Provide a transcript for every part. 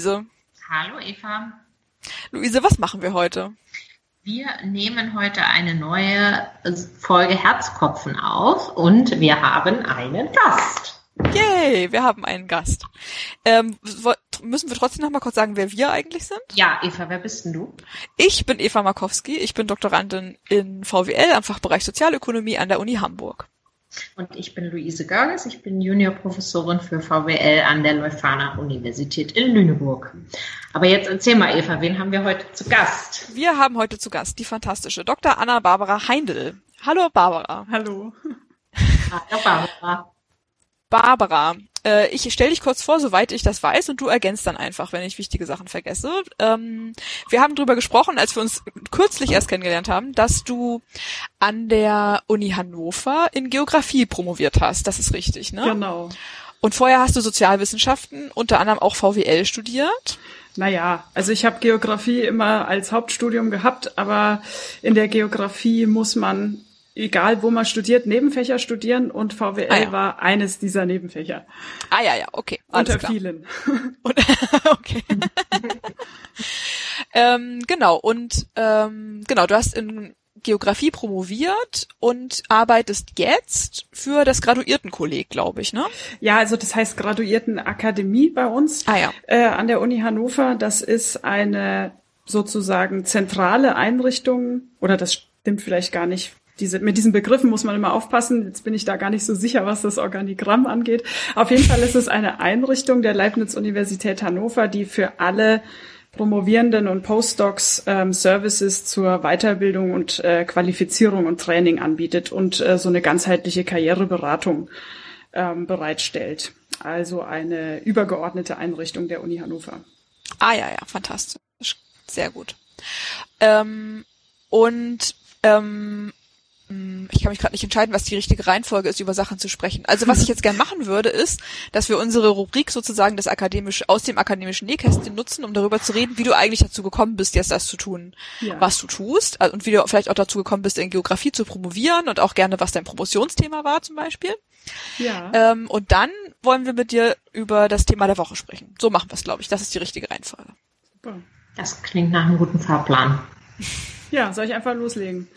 Hallo Luise. Hallo Eva. Luise, was machen wir heute? Wir nehmen heute eine neue Folge Herzkopfen auf und wir haben einen Gast. Yay, wir haben einen Gast. Ähm, müssen wir trotzdem noch mal kurz sagen, wer wir eigentlich sind? Ja, Eva, wer bist denn du? Ich bin Eva Markowski, ich bin Doktorandin in VWL am Fachbereich Sozialökonomie an der Uni Hamburg. Und ich bin Luise Görges, ich bin Juniorprofessorin für VWL an der Leuphana Universität in Lüneburg. Aber jetzt erzähl mal, Eva, wen haben wir heute zu Gast? Wir haben heute zu Gast die fantastische Dr. Anna Barbara Heindl. Hallo Barbara. Hallo. Hallo Barbara. Barbara, äh, ich stelle dich kurz vor, soweit ich das weiß, und du ergänzt dann einfach, wenn ich wichtige Sachen vergesse. Ähm, wir haben darüber gesprochen, als wir uns kürzlich erst kennengelernt haben, dass du an der Uni Hannover in Geografie promoviert hast. Das ist richtig, ne? Genau. Und vorher hast du Sozialwissenschaften, unter anderem auch VWL studiert. Naja, also ich habe Geografie immer als Hauptstudium gehabt, aber in der Geografie muss man egal wo man studiert, Nebenfächer studieren und VWL ah, ja. war eines dieser Nebenfächer. Ah ja, ja, okay. Unter klar. vielen. okay. ähm, genau, und ähm, genau, du hast in Geografie promoviert und arbeitest jetzt für das Graduiertenkolleg, glaube ich, ne? Ja, also das heißt Graduiertenakademie bei uns ah, ja. äh, an der Uni Hannover. Das ist eine sozusagen zentrale Einrichtung oder das stimmt vielleicht gar nicht diese, mit diesen Begriffen muss man immer aufpassen. Jetzt bin ich da gar nicht so sicher, was das Organigramm angeht. Auf jeden Fall ist es eine Einrichtung der Leibniz-Universität Hannover, die für alle Promovierenden und Postdocs ähm, Services zur Weiterbildung und äh, Qualifizierung und Training anbietet und äh, so eine ganzheitliche Karriereberatung ähm, bereitstellt. Also eine übergeordnete Einrichtung der Uni Hannover. Ah ja, ja, fantastisch. Sehr gut. Ähm, und ähm, hm, ich kann mich gerade nicht entscheiden, was die richtige Reihenfolge ist, über Sachen zu sprechen. Also was ich jetzt gern machen würde, ist, dass wir unsere Rubrik sozusagen das akademisch aus dem akademischen Nähkästchen nutzen, um darüber zu reden, wie du eigentlich dazu gekommen bist, jetzt das zu tun, ja. was du tust, also, und wie du vielleicht auch dazu gekommen bist, in Geografie zu promovieren und auch gerne, was dein Promotionsthema war zum Beispiel. Ja. Ähm, und dann wollen wir mit dir über das Thema der Woche sprechen. So machen wir es, glaube ich. Das ist die richtige Reihenfolge. Super. Das klingt nach einem guten Fahrplan. Ja, soll ich einfach loslegen?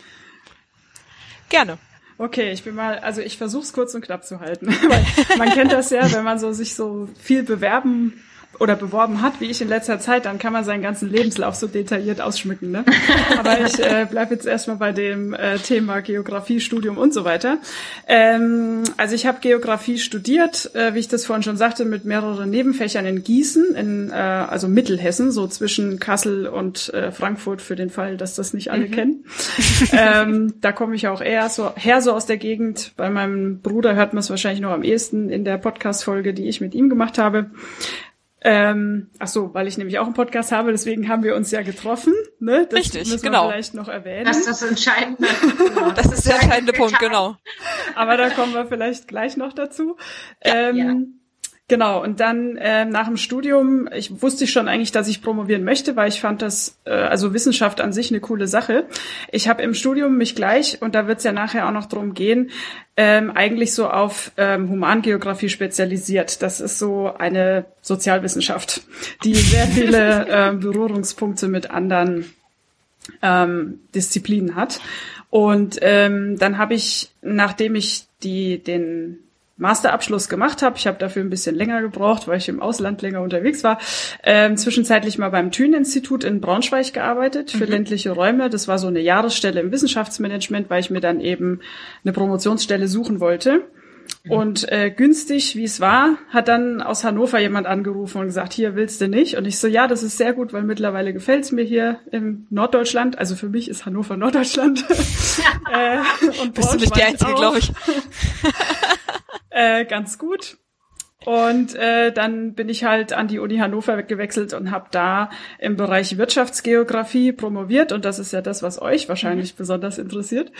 Gerne. Okay, ich bin mal, also ich versuche es kurz und knapp zu halten. Man kennt das ja, wenn man so sich so viel bewerben oder beworben hat, wie ich in letzter Zeit, dann kann man seinen ganzen Lebenslauf so detailliert ausschmücken. Ne? Aber ich äh, bleibe jetzt erstmal bei dem äh, Thema Geografie, Studium und so weiter. Ähm, also ich habe Geografie studiert, äh, wie ich das vorhin schon sagte, mit mehreren Nebenfächern in Gießen, in äh, also Mittelhessen, so zwischen Kassel und äh, Frankfurt für den Fall, dass das nicht alle mhm. kennen. ähm, da komme ich auch eher so her so aus der Gegend. Bei meinem Bruder hört man es wahrscheinlich noch am ehesten in der Podcast-Folge, die ich mit ihm gemacht habe. Ähm, ach so, weil ich nämlich auch einen Podcast habe, deswegen haben wir uns ja getroffen. Ne? Das Richtig, müssen wir genau. vielleicht noch erwähnen. Das ist das Entscheidende. Genau. Das ist der entscheidende Punkt, genau. Aber da kommen wir vielleicht gleich noch dazu. Ja, ähm, ja. Genau, und dann äh, nach dem Studium, ich wusste schon eigentlich, dass ich promovieren möchte, weil ich fand das, äh, also Wissenschaft an sich eine coole Sache. Ich habe im Studium mich gleich, und da wird es ja nachher auch noch drum gehen, ähm, eigentlich so auf ähm, Humangeografie spezialisiert. Das ist so eine Sozialwissenschaft, die sehr viele äh, Berührungspunkte mit anderen ähm, Disziplinen hat. Und ähm, dann habe ich, nachdem ich die den Masterabschluss gemacht habe. Ich habe dafür ein bisschen länger gebraucht, weil ich im Ausland länger unterwegs war. Ähm, zwischenzeitlich mal beim Thün-Institut in Braunschweig gearbeitet für mhm. ländliche Räume. Das war so eine Jahresstelle im Wissenschaftsmanagement, weil ich mir dann eben eine Promotionsstelle suchen wollte. Mhm. Und äh, günstig, wie es war, hat dann aus Hannover jemand angerufen und gesagt, hier willst du nicht? Und ich so, ja, das ist sehr gut, weil mittlerweile gefällt's mir hier im Norddeutschland. Also für mich ist Hannover Norddeutschland. äh, und Bist du nicht die Einzige, glaube ich. äh, ganz gut. Und äh, dann bin ich halt an die Uni Hannover gewechselt und habe da im Bereich Wirtschaftsgeografie promoviert. Und das ist ja das, was euch wahrscheinlich mhm. besonders interessiert.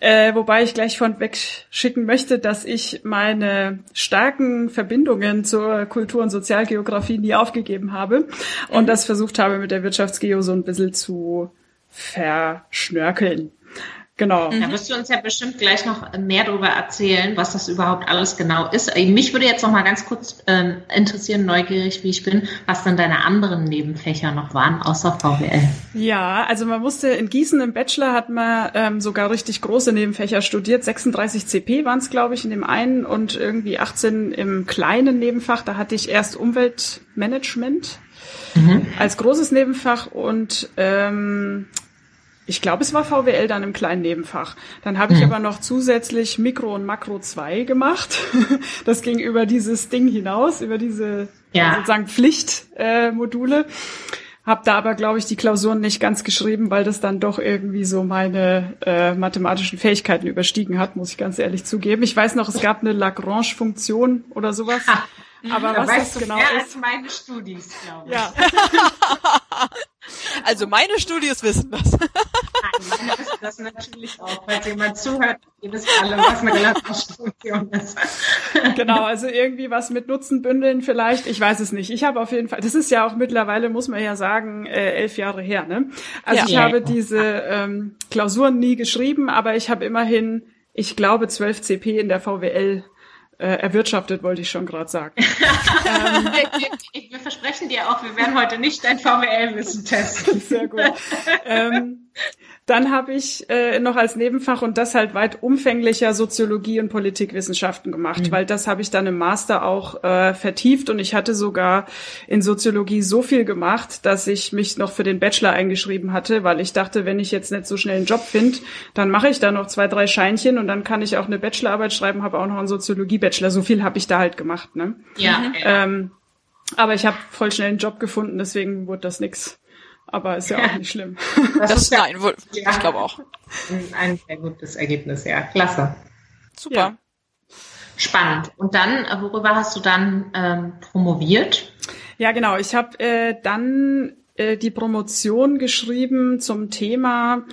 Äh, wobei ich gleich von weg schicken möchte, dass ich meine starken Verbindungen zur Kultur- und Sozialgeografie nie aufgegeben habe und mhm. das versucht habe, mit der Wirtschaftsgeo so ein bisschen zu verschnörkeln. Genau. Da wirst du uns ja bestimmt gleich noch mehr darüber erzählen, was das überhaupt alles genau ist. Äh, mich würde jetzt noch mal ganz kurz äh, interessieren, neugierig wie ich bin, was dann deine anderen Nebenfächer noch waren, außer VWL. Ja, also man musste in Gießen im Bachelor hat man ähm, sogar richtig große Nebenfächer studiert. 36 CP waren es, glaube ich, in dem einen und irgendwie 18 im kleinen Nebenfach. Da hatte ich erst Umweltmanagement mhm. als großes Nebenfach und ähm, ich glaube, es war VWL dann im kleinen Nebenfach. Dann habe ich mhm. aber noch zusätzlich Mikro und Makro 2 gemacht. Das ging über dieses Ding hinaus, über diese ja. sozusagen Pflichtmodule. Äh, habe da aber, glaube ich, die Klausuren nicht ganz geschrieben, weil das dann doch irgendwie so meine äh, mathematischen Fähigkeiten überstiegen hat, muss ich ganz ehrlich zugeben. Ich weiß noch, es gab eine Lagrange-Funktion oder sowas. Aber da was weißt das genau mehr ist. als meine Studis, glaube ich. Ja. also meine Studis wissen das. Nein, meine wissen das natürlich auch, falls jemand zuhört, ihr wisst alle, was eine Relationsfunktion ist. genau, also irgendwie was mit Nutzen bündeln vielleicht, ich weiß es nicht. Ich habe auf jeden Fall, das ist ja auch mittlerweile, muss man ja sagen, äh, elf Jahre her. Ne? Also ja. ich ja. habe diese ähm, Klausuren nie geschrieben, aber ich habe immerhin, ich glaube, 12 CP in der VWL äh, erwirtschaftet, wollte ich schon gerade sagen. ähm, wir, wir, versprechen dir auch, wir werden heute nicht dein VWL-Wissen testen. Sehr gut. ähm, dann habe ich äh, noch als Nebenfach und das halt weit umfänglicher Soziologie und Politikwissenschaften gemacht, mhm. weil das habe ich dann im Master auch äh, vertieft und ich hatte sogar in Soziologie so viel gemacht, dass ich mich noch für den Bachelor eingeschrieben hatte, weil ich dachte, wenn ich jetzt nicht so schnell einen Job finde, dann mache ich da noch zwei, drei Scheinchen und dann kann ich auch eine Bachelorarbeit schreiben, habe auch noch einen Soziologie-Bachelor. So viel habe ich da halt gemacht. Ne? Ja. Mhm. Ähm, aber ich habe voll schnell einen Job gefunden, deswegen wurde das nix. Aber ist ja, auch nicht schlimm. Das, das ist ja, nein, wohl, ja, ich glaube auch. Ein sehr gutes Ergebnis, ja. Klasse. Super. Ja. Spannend. Und dann, äh, worüber hast du dann ähm, promoviert? Ja, genau. Ich habe äh, dann äh, die Promotion geschrieben zum Thema,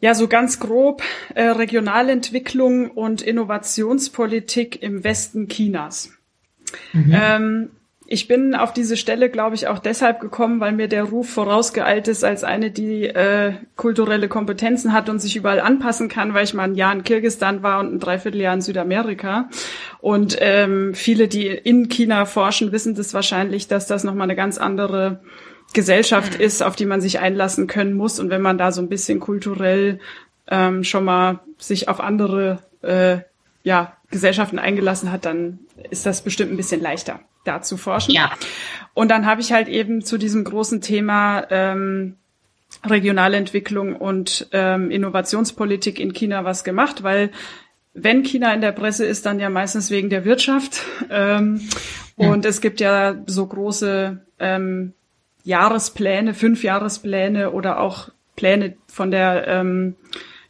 ja, so ganz grob äh, Regionalentwicklung und Innovationspolitik im Westen Chinas. Mhm. Ähm, ich bin auf diese Stelle, glaube ich, auch deshalb gekommen, weil mir der Ruf vorausgeeilt ist als eine, die äh, kulturelle Kompetenzen hat und sich überall anpassen kann, weil ich mal ein Jahr in Kirgistan war und ein Dreivierteljahr in Südamerika. Und ähm, viele, die in China forschen, wissen das wahrscheinlich, dass das nochmal eine ganz andere Gesellschaft mhm. ist, auf die man sich einlassen können muss. Und wenn man da so ein bisschen kulturell ähm, schon mal sich auf andere äh, ja, Gesellschaften eingelassen hat, dann ist das bestimmt ein bisschen leichter da zu forschen. Ja. Und dann habe ich halt eben zu diesem großen Thema ähm, regionale Entwicklung und ähm, Innovationspolitik in China was gemacht, weil wenn China in der Presse ist, dann ja meistens wegen der Wirtschaft. Ähm, ja. Und es gibt ja so große ähm, Jahrespläne, Fünfjahrespläne oder auch Pläne von der ähm,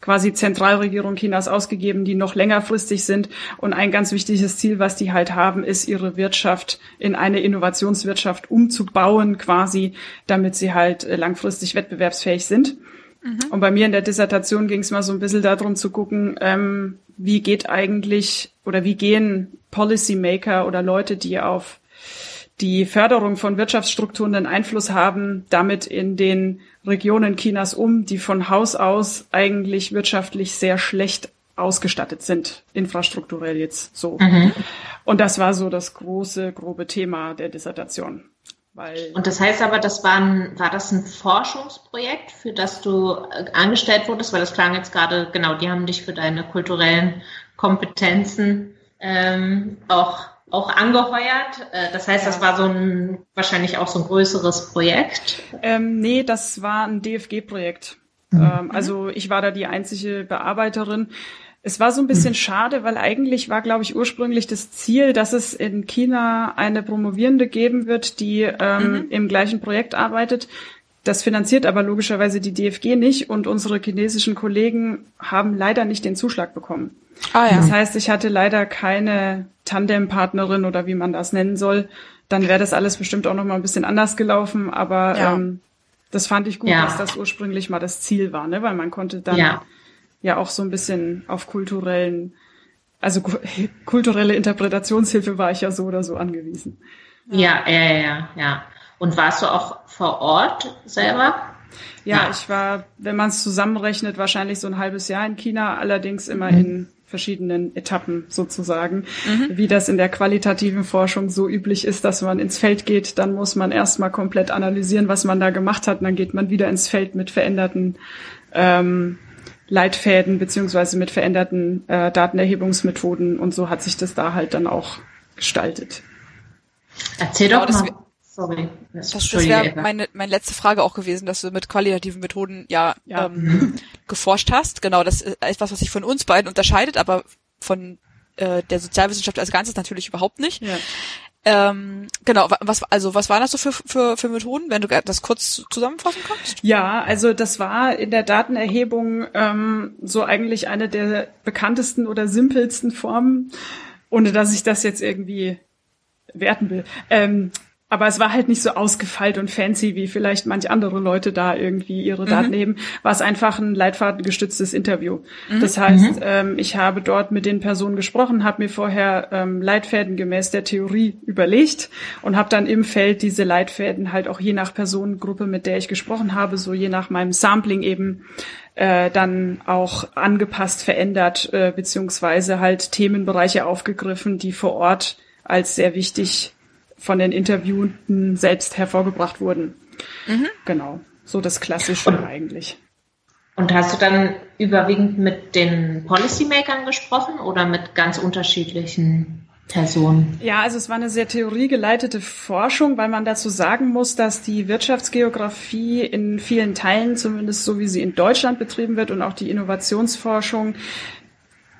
quasi Zentralregierung Chinas ausgegeben, die noch längerfristig sind. Und ein ganz wichtiges Ziel, was die halt haben, ist, ihre Wirtschaft in eine Innovationswirtschaft umzubauen, quasi, damit sie halt äh, langfristig wettbewerbsfähig sind. Mhm. Und bei mir in der Dissertation ging es mal so ein bisschen darum zu gucken, ähm, wie geht eigentlich oder wie gehen Policymaker oder Leute, die auf die Förderung von Wirtschaftsstrukturen einen Einfluss haben, damit in den Regionen Chinas um, die von Haus aus eigentlich wirtschaftlich sehr schlecht ausgestattet sind, infrastrukturell jetzt so. Mhm. Und das war so das große, grobe Thema der Dissertation. Weil und das heißt aber, das war, ein, war das ein Forschungsprojekt, für das du äh, angestellt wurdest? Weil das klang jetzt gerade, genau, die haben dich für deine kulturellen Kompetenzen ähm, auch auch angeheuert. Äh, das heißt, ja. das war so ein wahrscheinlich auch so ein größeres Projekt. Ähm, nee, das war ein DFG-Projekt. Mhm. Ähm, also ich war da die einzige Bearbeiterin. Es war so ein bisschen mhm. schade, weil eigentlich war, glaube ich, ursprünglich das Ziel, dass es in China eine Promovierende geben wird, die ähm, mhm. im gleichen Projekt arbeitet. Das finanziert aber logischerweise die DFG nicht und unsere chinesischen Kollegen haben leider nicht den Zuschlag bekommen. Ah, ja. Das heißt, ich hatte leider keine Tandempartnerin oder wie man das nennen soll. Dann wäre das alles bestimmt auch noch mal ein bisschen anders gelaufen, aber ja. ähm, das fand ich gut, ja. dass das ursprünglich mal das Ziel war, ne? weil man konnte dann ja, ja auch so ein bisschen auf kulturellen, also kulturelle Interpretationshilfe war ich ja so oder so angewiesen. Ja, ja, ja, ja. Und warst du auch vor Ort selber? Ja, ja. ich war, wenn man es zusammenrechnet, wahrscheinlich so ein halbes Jahr in China, allerdings immer mhm. in verschiedenen Etappen sozusagen. Mhm. Wie das in der qualitativen Forschung so üblich ist, dass man ins Feld geht, dann muss man erstmal komplett analysieren, was man da gemacht hat, und dann geht man wieder ins Feld mit veränderten ähm, Leitfäden beziehungsweise mit veränderten äh, Datenerhebungsmethoden und so hat sich das da halt dann auch gestaltet. Erzähl doch mal. Sorry. Das, das wäre meine, meine letzte Frage auch gewesen, dass du mit qualitativen Methoden ja, ja. Ähm, geforscht hast. Genau, das ist etwas, was sich von uns beiden unterscheidet, aber von äh, der Sozialwissenschaft als Ganzes natürlich überhaupt nicht. Ja. Ähm, genau, was also was waren das so für, für, für Methoden, wenn du das kurz zusammenfassen kannst? Ja, also das war in der Datenerhebung ähm, so eigentlich eine der bekanntesten oder simpelsten Formen, ohne dass ich das jetzt irgendwie werten will. Ähm, aber es war halt nicht so ausgefeilt und fancy, wie vielleicht manch andere Leute da irgendwie ihre Daten mhm. heben. War es einfach ein leitfadengestütztes Interview. Mhm. Das heißt, mhm. ähm, ich habe dort mit den Personen gesprochen, habe mir vorher ähm, Leitfäden gemäß der Theorie überlegt und habe dann im Feld diese Leitfäden halt auch je nach Personengruppe, mit der ich gesprochen habe, so je nach meinem Sampling eben äh, dann auch angepasst, verändert, äh, beziehungsweise halt Themenbereiche aufgegriffen, die vor Ort als sehr wichtig von den Interviewten selbst hervorgebracht wurden. Mhm. Genau, so das Klassische und, eigentlich. Und hast du dann überwiegend mit den Policymakern gesprochen oder mit ganz unterschiedlichen Personen? Ja, also es war eine sehr theoriegeleitete Forschung, weil man dazu sagen muss, dass die Wirtschaftsgeografie in vielen Teilen, zumindest so wie sie in Deutschland betrieben wird und auch die Innovationsforschung,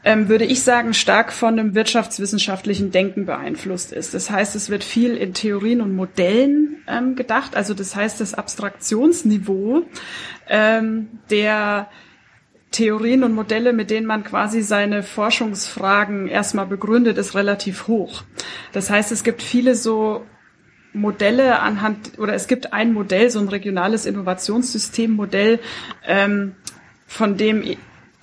ähm, würde ich sagen, stark von einem wirtschaftswissenschaftlichen Denken beeinflusst ist. Das heißt, es wird viel in Theorien und Modellen ähm, gedacht. Also das heißt, das Abstraktionsniveau ähm, der Theorien und Modelle, mit denen man quasi seine Forschungsfragen erstmal begründet, ist relativ hoch. Das heißt, es gibt viele so Modelle anhand, oder es gibt ein Modell, so ein regionales Innovationssystemmodell, ähm, von dem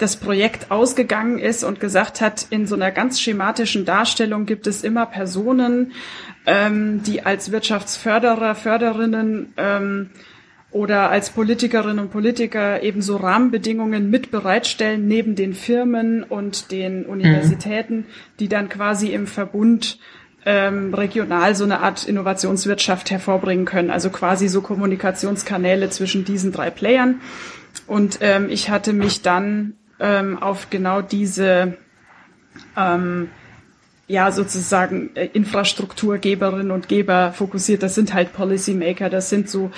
das Projekt ausgegangen ist und gesagt hat, in so einer ganz schematischen Darstellung gibt es immer Personen, ähm, die als Wirtschaftsförderer, Förderinnen ähm, oder als Politikerinnen und Politiker ebenso Rahmenbedingungen mit bereitstellen neben den Firmen und den Universitäten, mhm. die dann quasi im Verbund ähm, regional so eine Art Innovationswirtschaft hervorbringen können. Also quasi so Kommunikationskanäle zwischen diesen drei Playern. Und ähm, ich hatte mich dann ähm, auf genau diese ähm, ja sozusagen äh, Infrastrukturgeberinnen und Geber fokussiert. Das sind halt Policymaker, das sind so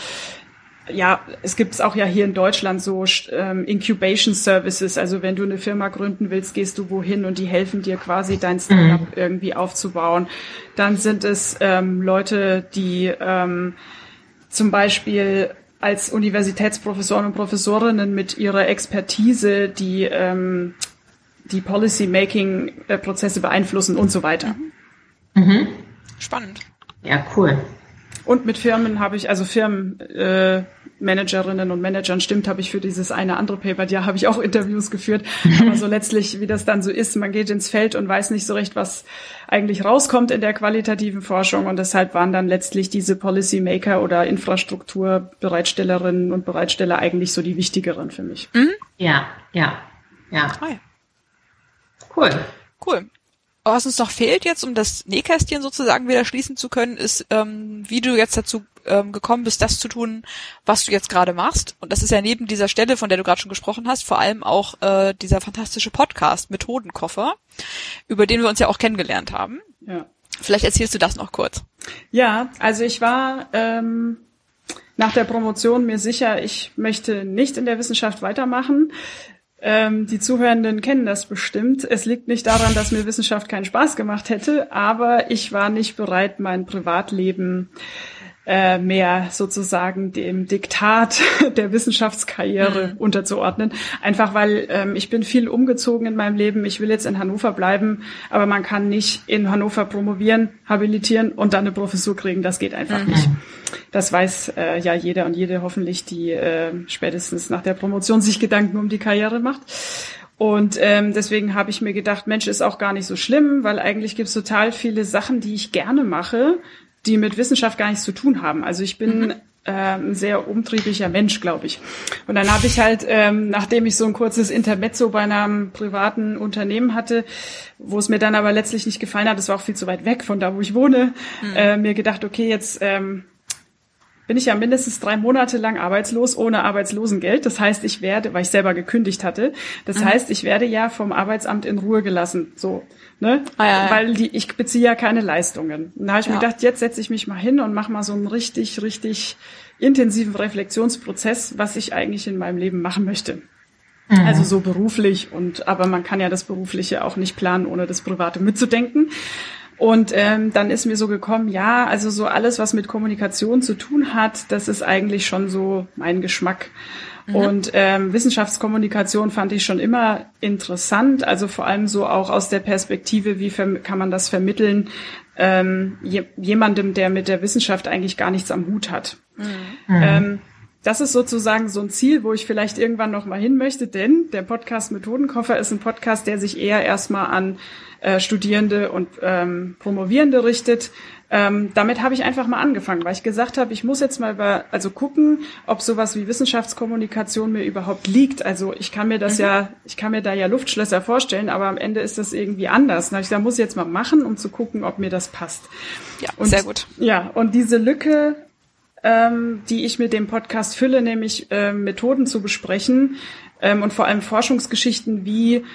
ja, es gibt es auch ja hier in Deutschland so ähm, Incubation Services. Also wenn du eine Firma gründen willst, gehst du wohin und die helfen dir quasi dein Startup mhm. irgendwie aufzubauen. Dann sind es ähm, Leute, die ähm, zum Beispiel als Universitätsprofessoren und Professorinnen mit ihrer Expertise die, ähm, die Policy-Making-Prozesse beeinflussen und so weiter. Mhm. Mhm. Spannend. Ja, cool. Und mit Firmen habe ich, also Firmenmanagerinnen äh, und Managern, stimmt, habe ich für dieses eine andere Paper, ja, habe ich auch Interviews geführt. Aber so letztlich, wie das dann so ist, man geht ins Feld und weiß nicht so recht, was eigentlich rauskommt in der qualitativen Forschung. Und deshalb waren dann letztlich diese Policymaker oder Infrastrukturbereitstellerinnen und Bereitsteller eigentlich so die wichtigeren für mich. Mhm. Ja, ja, ja. Ja. Cool. Cool was uns noch fehlt jetzt, um das Nähkästchen sozusagen wieder schließen zu können, ist, ähm, wie du jetzt dazu ähm, gekommen bist, das zu tun, was du jetzt gerade machst. Und das ist ja neben dieser Stelle, von der du gerade schon gesprochen hast, vor allem auch äh, dieser fantastische Podcast Methodenkoffer, über den wir uns ja auch kennengelernt haben. Ja. Vielleicht erzählst du das noch kurz. Ja, also ich war ähm, nach der Promotion mir sicher, ich möchte nicht in der Wissenschaft weitermachen. Ähm, die Zuhörenden kennen das bestimmt. Es liegt nicht daran, dass mir Wissenschaft keinen Spaß gemacht hätte, aber ich war nicht bereit, mein Privatleben äh, mehr sozusagen dem Diktat der Wissenschaftskarriere mhm. unterzuordnen. Einfach weil ähm, ich bin viel umgezogen in meinem Leben. Ich will jetzt in Hannover bleiben, aber man kann nicht in Hannover promovieren, habilitieren und dann eine Professur kriegen. Das geht einfach mhm. nicht. Das weiß äh, ja jeder und jede hoffentlich, die äh, spätestens nach der Promotion sich Gedanken um die Karriere macht. Und ähm, deswegen habe ich mir gedacht, Mensch, ist auch gar nicht so schlimm, weil eigentlich gibt es total viele Sachen, die ich gerne mache, die mit Wissenschaft gar nichts zu tun haben. Also ich bin mhm. äh, ein sehr umtriebiger Mensch, glaube ich. Und dann habe ich halt, ähm, nachdem ich so ein kurzes Intermezzo bei einem privaten Unternehmen hatte, wo es mir dann aber letztlich nicht gefallen hat, das war auch viel zu weit weg von da, wo ich wohne, mhm. äh, mir gedacht, okay, jetzt ähm, bin ich ja mindestens drei Monate lang arbeitslos ohne Arbeitslosengeld. Das heißt, ich werde, weil ich selber gekündigt hatte, das mhm. heißt, ich werde ja vom Arbeitsamt in Ruhe gelassen. So, ne? Ah, ja, ja. Weil die, ich beziehe ja keine Leistungen. Und da habe ich ja. mir gedacht, jetzt setze ich mich mal hin und mache mal so einen richtig, richtig intensiven Reflexionsprozess, was ich eigentlich in meinem Leben machen möchte. Mhm. Also so beruflich und aber man kann ja das Berufliche auch nicht planen, ohne das Private mitzudenken. Und ähm, dann ist mir so gekommen, ja, also so alles, was mit Kommunikation zu tun hat, das ist eigentlich schon so mein Geschmack. Mhm. Und ähm, Wissenschaftskommunikation fand ich schon immer interessant, also vor allem so auch aus der Perspektive, wie kann man das vermitteln, ähm, je jemandem, der mit der Wissenschaft eigentlich gar nichts am Hut hat. Mhm. Ähm, das ist sozusagen so ein Ziel, wo ich vielleicht irgendwann noch mal hin möchte, denn der Podcast Methodenkoffer ist ein Podcast, der sich eher erstmal an äh, Studierende und ähm, Promovierende richtet. Ähm, damit habe ich einfach mal angefangen, weil ich gesagt habe, ich muss jetzt mal über, also gucken, ob sowas wie Wissenschaftskommunikation mir überhaupt liegt. Also ich kann mir das mhm. ja, ich kann mir da ja Luftschlösser vorstellen, aber am Ende ist das irgendwie anders. Da ich da muss ich jetzt mal machen, um zu gucken, ob mir das passt. Ja, und, sehr gut. Ja, und diese Lücke ähm, die ich mit dem Podcast fülle, nämlich äh, Methoden zu besprechen ähm, und vor allem Forschungsgeschichten, wie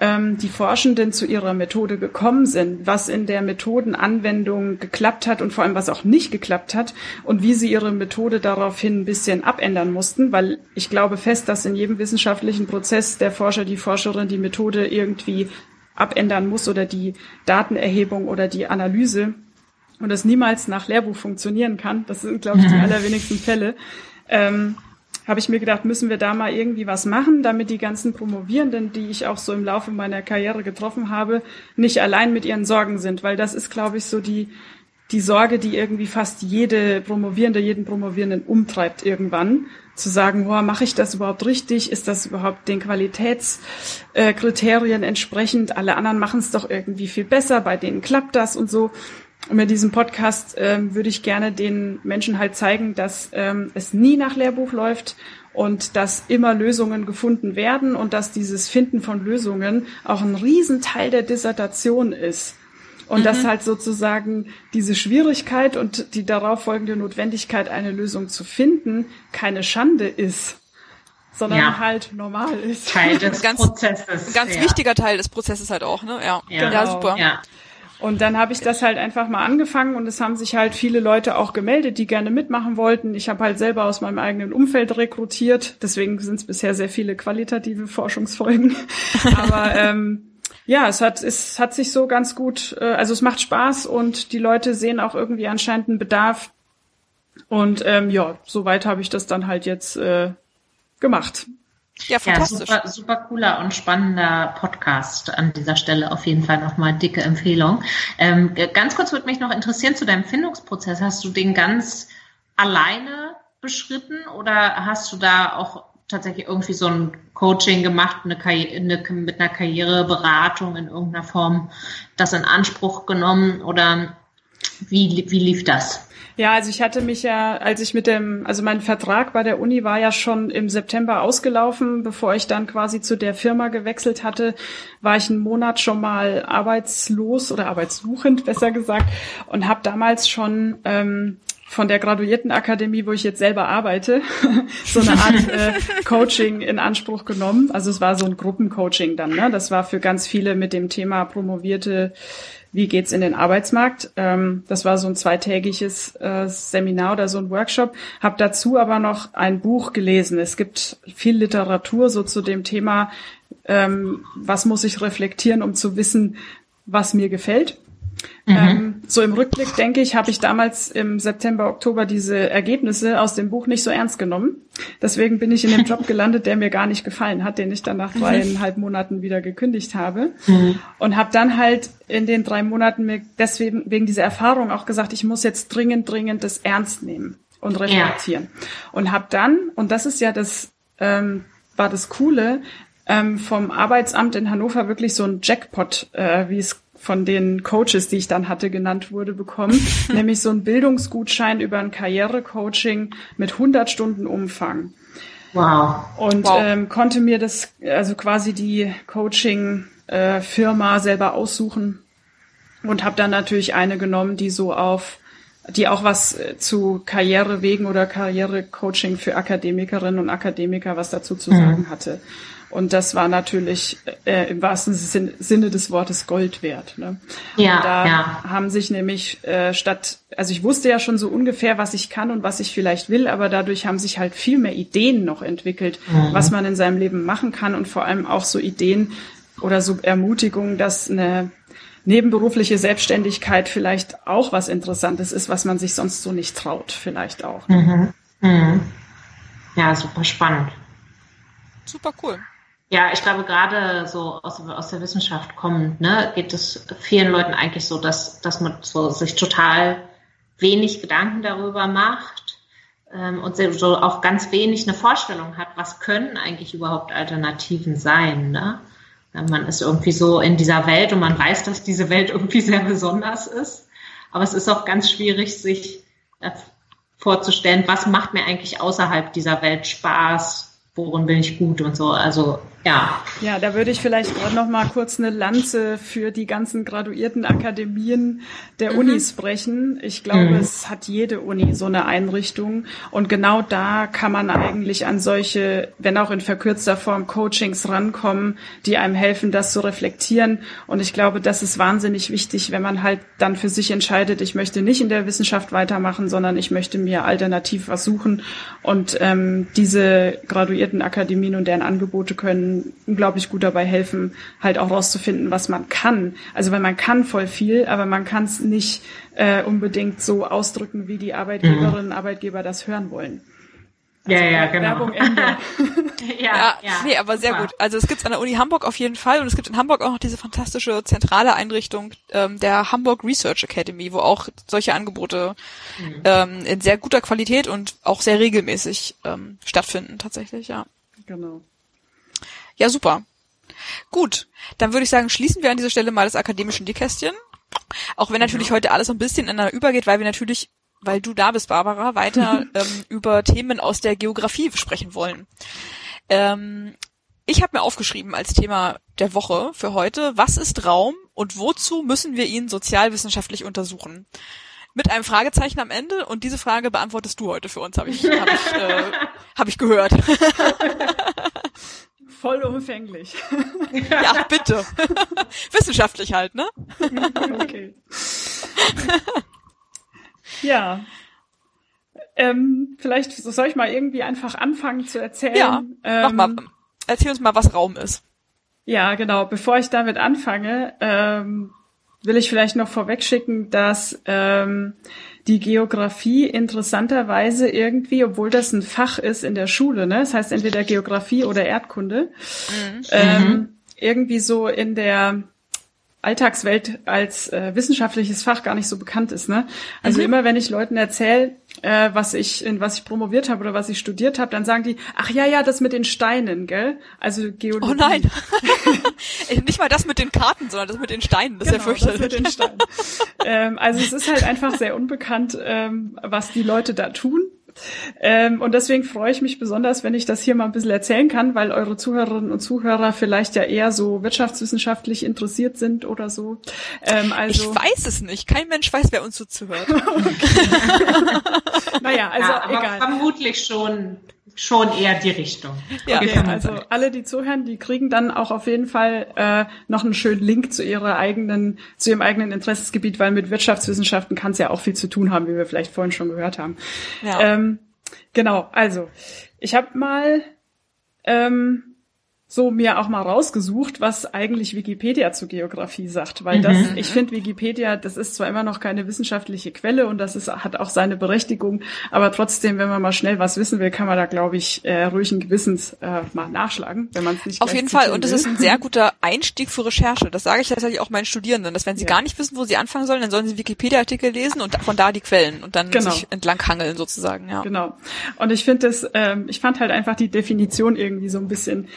ähm, die Forschenden zu ihrer Methode gekommen sind, was in der Methodenanwendung geklappt hat und vor allem was auch nicht geklappt hat und wie sie ihre Methode daraufhin ein bisschen abändern mussten, weil ich glaube fest, dass in jedem wissenschaftlichen Prozess der Forscher, die Forscherin die Methode irgendwie abändern muss oder die Datenerhebung oder die Analyse und das niemals nach Lehrbuch funktionieren kann. Das sind, glaube ich, die allerwenigsten Fälle. Ähm, habe ich mir gedacht, müssen wir da mal irgendwie was machen, damit die ganzen Promovierenden, die ich auch so im Laufe meiner Karriere getroffen habe, nicht allein mit ihren Sorgen sind, weil das ist, glaube ich, so die, die Sorge, die irgendwie fast jede Promovierende, jeden Promovierenden umtreibt irgendwann, zu sagen, boah, mache ich das überhaupt richtig? Ist das überhaupt den Qualitätskriterien entsprechend? Alle anderen machen es doch irgendwie viel besser, bei denen klappt das und so. Und mit diesem Podcast ähm, würde ich gerne den Menschen halt zeigen, dass ähm, es nie nach Lehrbuch läuft und dass immer Lösungen gefunden werden und dass dieses Finden von Lösungen auch ein Riesenteil der Dissertation ist. Und mhm. dass halt sozusagen diese Schwierigkeit und die darauf folgende Notwendigkeit, eine Lösung zu finden, keine Schande ist, sondern ja. halt normal ist. Teil des ganz, Prozesses. Ein ganz ja. wichtiger Teil des Prozesses halt auch, ne? Ja, ja. Genau. ja super. Und dann habe ich das halt einfach mal angefangen und es haben sich halt viele Leute auch gemeldet, die gerne mitmachen wollten. Ich habe halt selber aus meinem eigenen Umfeld rekrutiert, deswegen sind es bisher sehr viele qualitative Forschungsfolgen. Aber ähm, ja, es hat, es hat sich so ganz gut, äh, also es macht Spaß und die Leute sehen auch irgendwie anscheinend einen Bedarf. Und ähm, ja, soweit habe ich das dann halt jetzt äh, gemacht. Ja, fantastisch. Ja, super, super cooler und spannender Podcast an dieser Stelle. Auf jeden Fall nochmal dicke Empfehlung. Ähm, ganz kurz würde mich noch interessieren zu deinem Findungsprozess. Hast du den ganz alleine beschritten oder hast du da auch tatsächlich irgendwie so ein Coaching gemacht, eine eine, mit einer Karriereberatung in irgendeiner Form das in Anspruch genommen oder wie, wie lief das? Ja, also ich hatte mich ja, als ich mit dem, also mein Vertrag bei der Uni war ja schon im September ausgelaufen, bevor ich dann quasi zu der Firma gewechselt hatte, war ich einen Monat schon mal arbeitslos oder arbeitssuchend, besser gesagt, und habe damals schon ähm, von der Graduiertenakademie, wo ich jetzt selber arbeite, so eine Art äh, Coaching in Anspruch genommen. Also es war so ein Gruppencoaching dann. Ne? Das war für ganz viele mit dem Thema promovierte wie geht's in den Arbeitsmarkt. Ähm, das war so ein zweitägiges äh, Seminar oder so ein Workshop. Hab dazu aber noch ein Buch gelesen. Es gibt viel Literatur so zu dem Thema, ähm, was muss ich reflektieren, um zu wissen, was mir gefällt. Mhm. Ähm, so im Rückblick denke ich, habe ich damals im September, Oktober diese Ergebnisse aus dem Buch nicht so ernst genommen. Deswegen bin ich in dem Job gelandet, der mir gar nicht gefallen hat, den ich dann nach dreieinhalb Monaten wieder gekündigt habe. Mhm. Und habe dann halt in den drei Monaten mir deswegen wegen dieser Erfahrung auch gesagt, ich muss jetzt dringend, dringend das ernst nehmen und reflektieren. Ja. Und habe dann, und das ist ja das, ähm, war das Coole, ähm, vom Arbeitsamt in Hannover wirklich so ein Jackpot, äh, wie es von den Coaches, die ich dann hatte, genannt wurde, bekommen, nämlich so ein Bildungsgutschein über ein Karrierecoaching mit 100 Stunden Umfang. Wow. Und Wow. Ähm, konnte mir das, also quasi die Coaching-Firma selber aussuchen und habe dann natürlich eine genommen, die so auf, die auch was äh, zu Karrierewegen oder Karrierecoaching für Akademikerinnen und Akademiker was dazu zu sagen hatte. Und das war natürlich äh, im wahrsten Sin Sinne des Wortes Gold wert. Ne? Ja, und da ja. haben sich nämlich äh, statt, also ich wusste ja schon so ungefähr, was ich kann und was ich vielleicht will, aber dadurch haben sich halt viel mehr Ideen noch entwickelt, was man in seinem Leben machen kann und vor allem auch so Ideen oder so Ermutigungen, dass eine nebenberufliche Selbstständigkeit vielleicht auch was Interessantes ist, was man sich sonst so nicht traut, vielleicht auch. Mhm. Mhm. Ja, super spannend. Super cool. Ja, ich glaube, gerade so aus, aus der Wissenschaft kommend, ne, geht es vielen Leuten eigentlich so, dass, dass man so sich total wenig Gedanken darüber macht ähm, und so auch ganz wenig eine Vorstellung hat, was können eigentlich überhaupt Alternativen sein. Ne? Man ist irgendwie so in dieser Welt und man weiß, dass diese Welt irgendwie sehr besonders ist. Aber es ist auch ganz schwierig, sich vorzustellen, was macht mir eigentlich außerhalb dieser Welt Spaß, worin bin ich gut und so. Also ja, Ja, da würde ich vielleicht gerade noch mal kurz eine Lanze für die ganzen graduierten Akademien der Unis brechen. Ich glaube, Mhm. es hat jede Uni so eine Einrichtung und genau da kann man eigentlich an solche, wenn auch in verkürzter Form, Coachings rankommen, die einem helfen, das zu reflektieren. Und ich glaube, das ist wahnsinnig wichtig, wenn man halt dann für sich entscheidet, ich möchte nicht in der Wissenschaft weitermachen, sondern ich möchte mir alternativ was suchen. Und ähm, diese graduierten Akademien und deren Angebote können unglaublich gut dabei helfen, halt auch rauszufinden, was man kann. Also weil man kann voll viel, aber man kann es nicht äh, unbedingt so ausdrücken, wie die Arbeitgeberinnen und Arbeitgeber das hören wollen. ja, ja, Wer- genau. Werbung Ende. Ja, nee, aber sehr gut. Also es gibt's an der Uni Hamburg auf jeden Fall und es gibt in Hamburg auch noch diese fantastische zentrale Einrichtung ähm, der Hamburg Research Academy, wo auch solche Angebote ähm, in sehr guter Qualität und auch sehr regelmäßig ähm, stattfinden tatsächlich, ja. Genau. Ja, super. Gut, dann würde ich sagen, schließen wir an dieser Stelle mal das akademische Nähkästchen. Auch wenn natürlich heute alles ein bisschen ineinander übergeht, weil wir natürlich, weil du da bist, Barbara, weiter ähm, über Themen aus der Geografie sprechen wollen. Ähm, ich habe mir aufgeschrieben als Thema der Woche für heute, was ist Raum und wozu müssen wir ihn sozialwissenschaftlich untersuchen? Mit einem Fragezeichen am Ende und diese Frage beantwortest du heute für uns, habe ich, hab ich, äh, hab ich gehört. Vollumfänglich. ja, bitte. Wissenschaftlich halt, ne? Okay. ja. Ähm, vielleicht soll ich mal irgendwie einfach anfangen zu erzählen. Ja, mach ähm, mal. Erzähl uns mal, was Raum ist. Ja, genau. Bevor ich damit anfange, ähm, will ich vielleicht noch vorwegschicken, dass ähm, die Geografie interessanterweise irgendwie, obwohl das ein Fach ist in der Schule, ne, das heißt entweder Geografie oder Erdkunde, ähm, irgendwie so in der Alltagswelt als äh, wissenschaftliches Fach gar nicht so bekannt ist. Ne? Also immer wenn ich Leuten erzähle, äh, was ich in was ich promoviert habe oder was ich studiert habe, dann sagen die, ach ja, ja, das mit den Steinen, gell? Also Geologie. Oh nein. Nicht mal das mit den Karten, sondern das mit den Steinen. Das ist ja Genau, das fürchterlich. mit den Steinen. ähm, also es ist halt einfach sehr unbekannt, ähm, was die Leute da tun. Ähm, und deswegen freue ich mich besonders, wenn ich das hier mal ein bisschen erzählen kann, weil eure Zuhörerinnen und Zuhörer vielleicht ja eher so wirtschaftswissenschaftlich interessiert sind oder so. Ähm, ich also, weiß es nicht. Kein Mensch weiß, wer uns so zuhört. naja, also ja, aber egal. vermutlich schon, schon eher die Richtung. Ja. Okay, also alle, die zuhören, die kriegen dann auch auf jeden Fall äh, noch einen schönen Link zu ihrer eigenen, zu ihrem eigenen Interessensgebiet, weil mit Wirtschaftswissenschaften kann es ja auch viel zu tun haben, wie wir vielleicht vorhin schon gehört haben. Ja. Ähm, genau, also ich habe mal ähm, so mir auch mal rausgesucht, was eigentlich Wikipedia zu Geografie sagt, weil das, Mhm. ich finde Wikipedia, das ist zwar immer noch keine wissenschaftliche Quelle und das ist, hat auch seine Berechtigung, aber trotzdem, wenn man mal schnell was wissen will, kann man da, glaube ich, äh, ruhigen Gewissens äh, mal nachschlagen, wenn man es nicht Auf jeden Fall. Und will. ist ein sehr guter Einstieg für Recherche. Das sage ich tatsächlich auch meinen Studierenden, dass wenn sie Ja. gar nicht wissen, wo sie anfangen sollen, dann sollen sie Wikipedia-Artikel lesen und von da die Quellen und dann Genau. sich entlang hangeln sozusagen, ja. Genau. Und ich finde das, ähm, ich fand halt einfach die Definition irgendwie so ein bisschen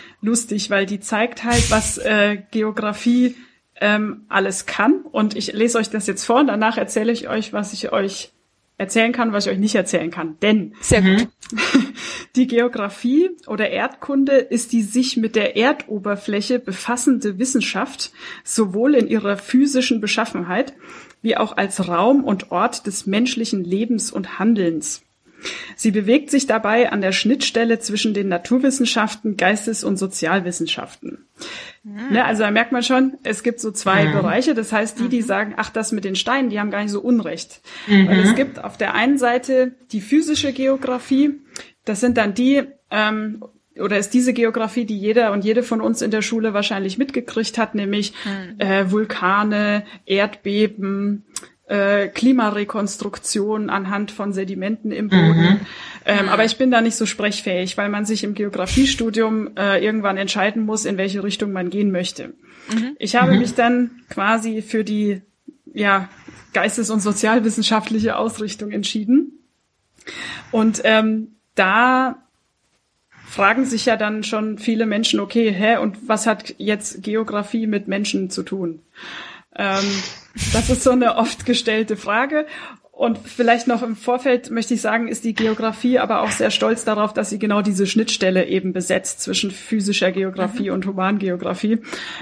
lustig, weil die zeigt halt, was äh, Geografie ähm, alles kann. Und ich lese euch das jetzt vor und danach erzähle ich euch, was ich euch erzählen kann, was ich euch nicht erzählen kann. Denn Sehr gut. die Geografie oder Erdkunde ist die sich mit der Erdoberfläche befassende Wissenschaft, sowohl in ihrer physischen Beschaffenheit wie auch als Raum und Ort des menschlichen Lebens und Handelns. Sie bewegt sich dabei an der Schnittstelle zwischen den Naturwissenschaften, Geistes- und Sozialwissenschaften. Mhm. Ne, also da merkt man schon, es gibt so zwei mhm. Bereiche. Das heißt, die, die mhm. sagen, ach, das mit den Steinen, die haben gar nicht so Unrecht. Mhm. Weil es gibt auf der einen Seite die physische Geografie. Das sind dann die, ähm, oder ist diese Geografie, die jeder und jede von uns in der Schule wahrscheinlich mitgekriegt hat, nämlich mhm. äh, Vulkane, Erdbeben, äh, Klimarekonstruktion anhand von Sedimenten im Boden. Mhm. Ähm, aber ich bin da nicht so sprechfähig, weil man sich im Geografiestudium äh, irgendwann entscheiden muss, in welche Richtung man gehen möchte. Mhm. Ich habe mhm. mich dann quasi für die ja, geistes- und sozialwissenschaftliche Ausrichtung entschieden. Und ähm, da fragen sich ja dann schon viele Menschen, okay, hä, und was hat jetzt Geografie mit Menschen zu tun? Ähm, das ist so eine oft gestellte Frage. Und vielleicht noch im Vorfeld möchte ich sagen, ist die Geografie aber auch sehr stolz darauf, dass sie genau diese Schnittstelle eben besetzt zwischen physischer Geografie mhm. und Humangeografie.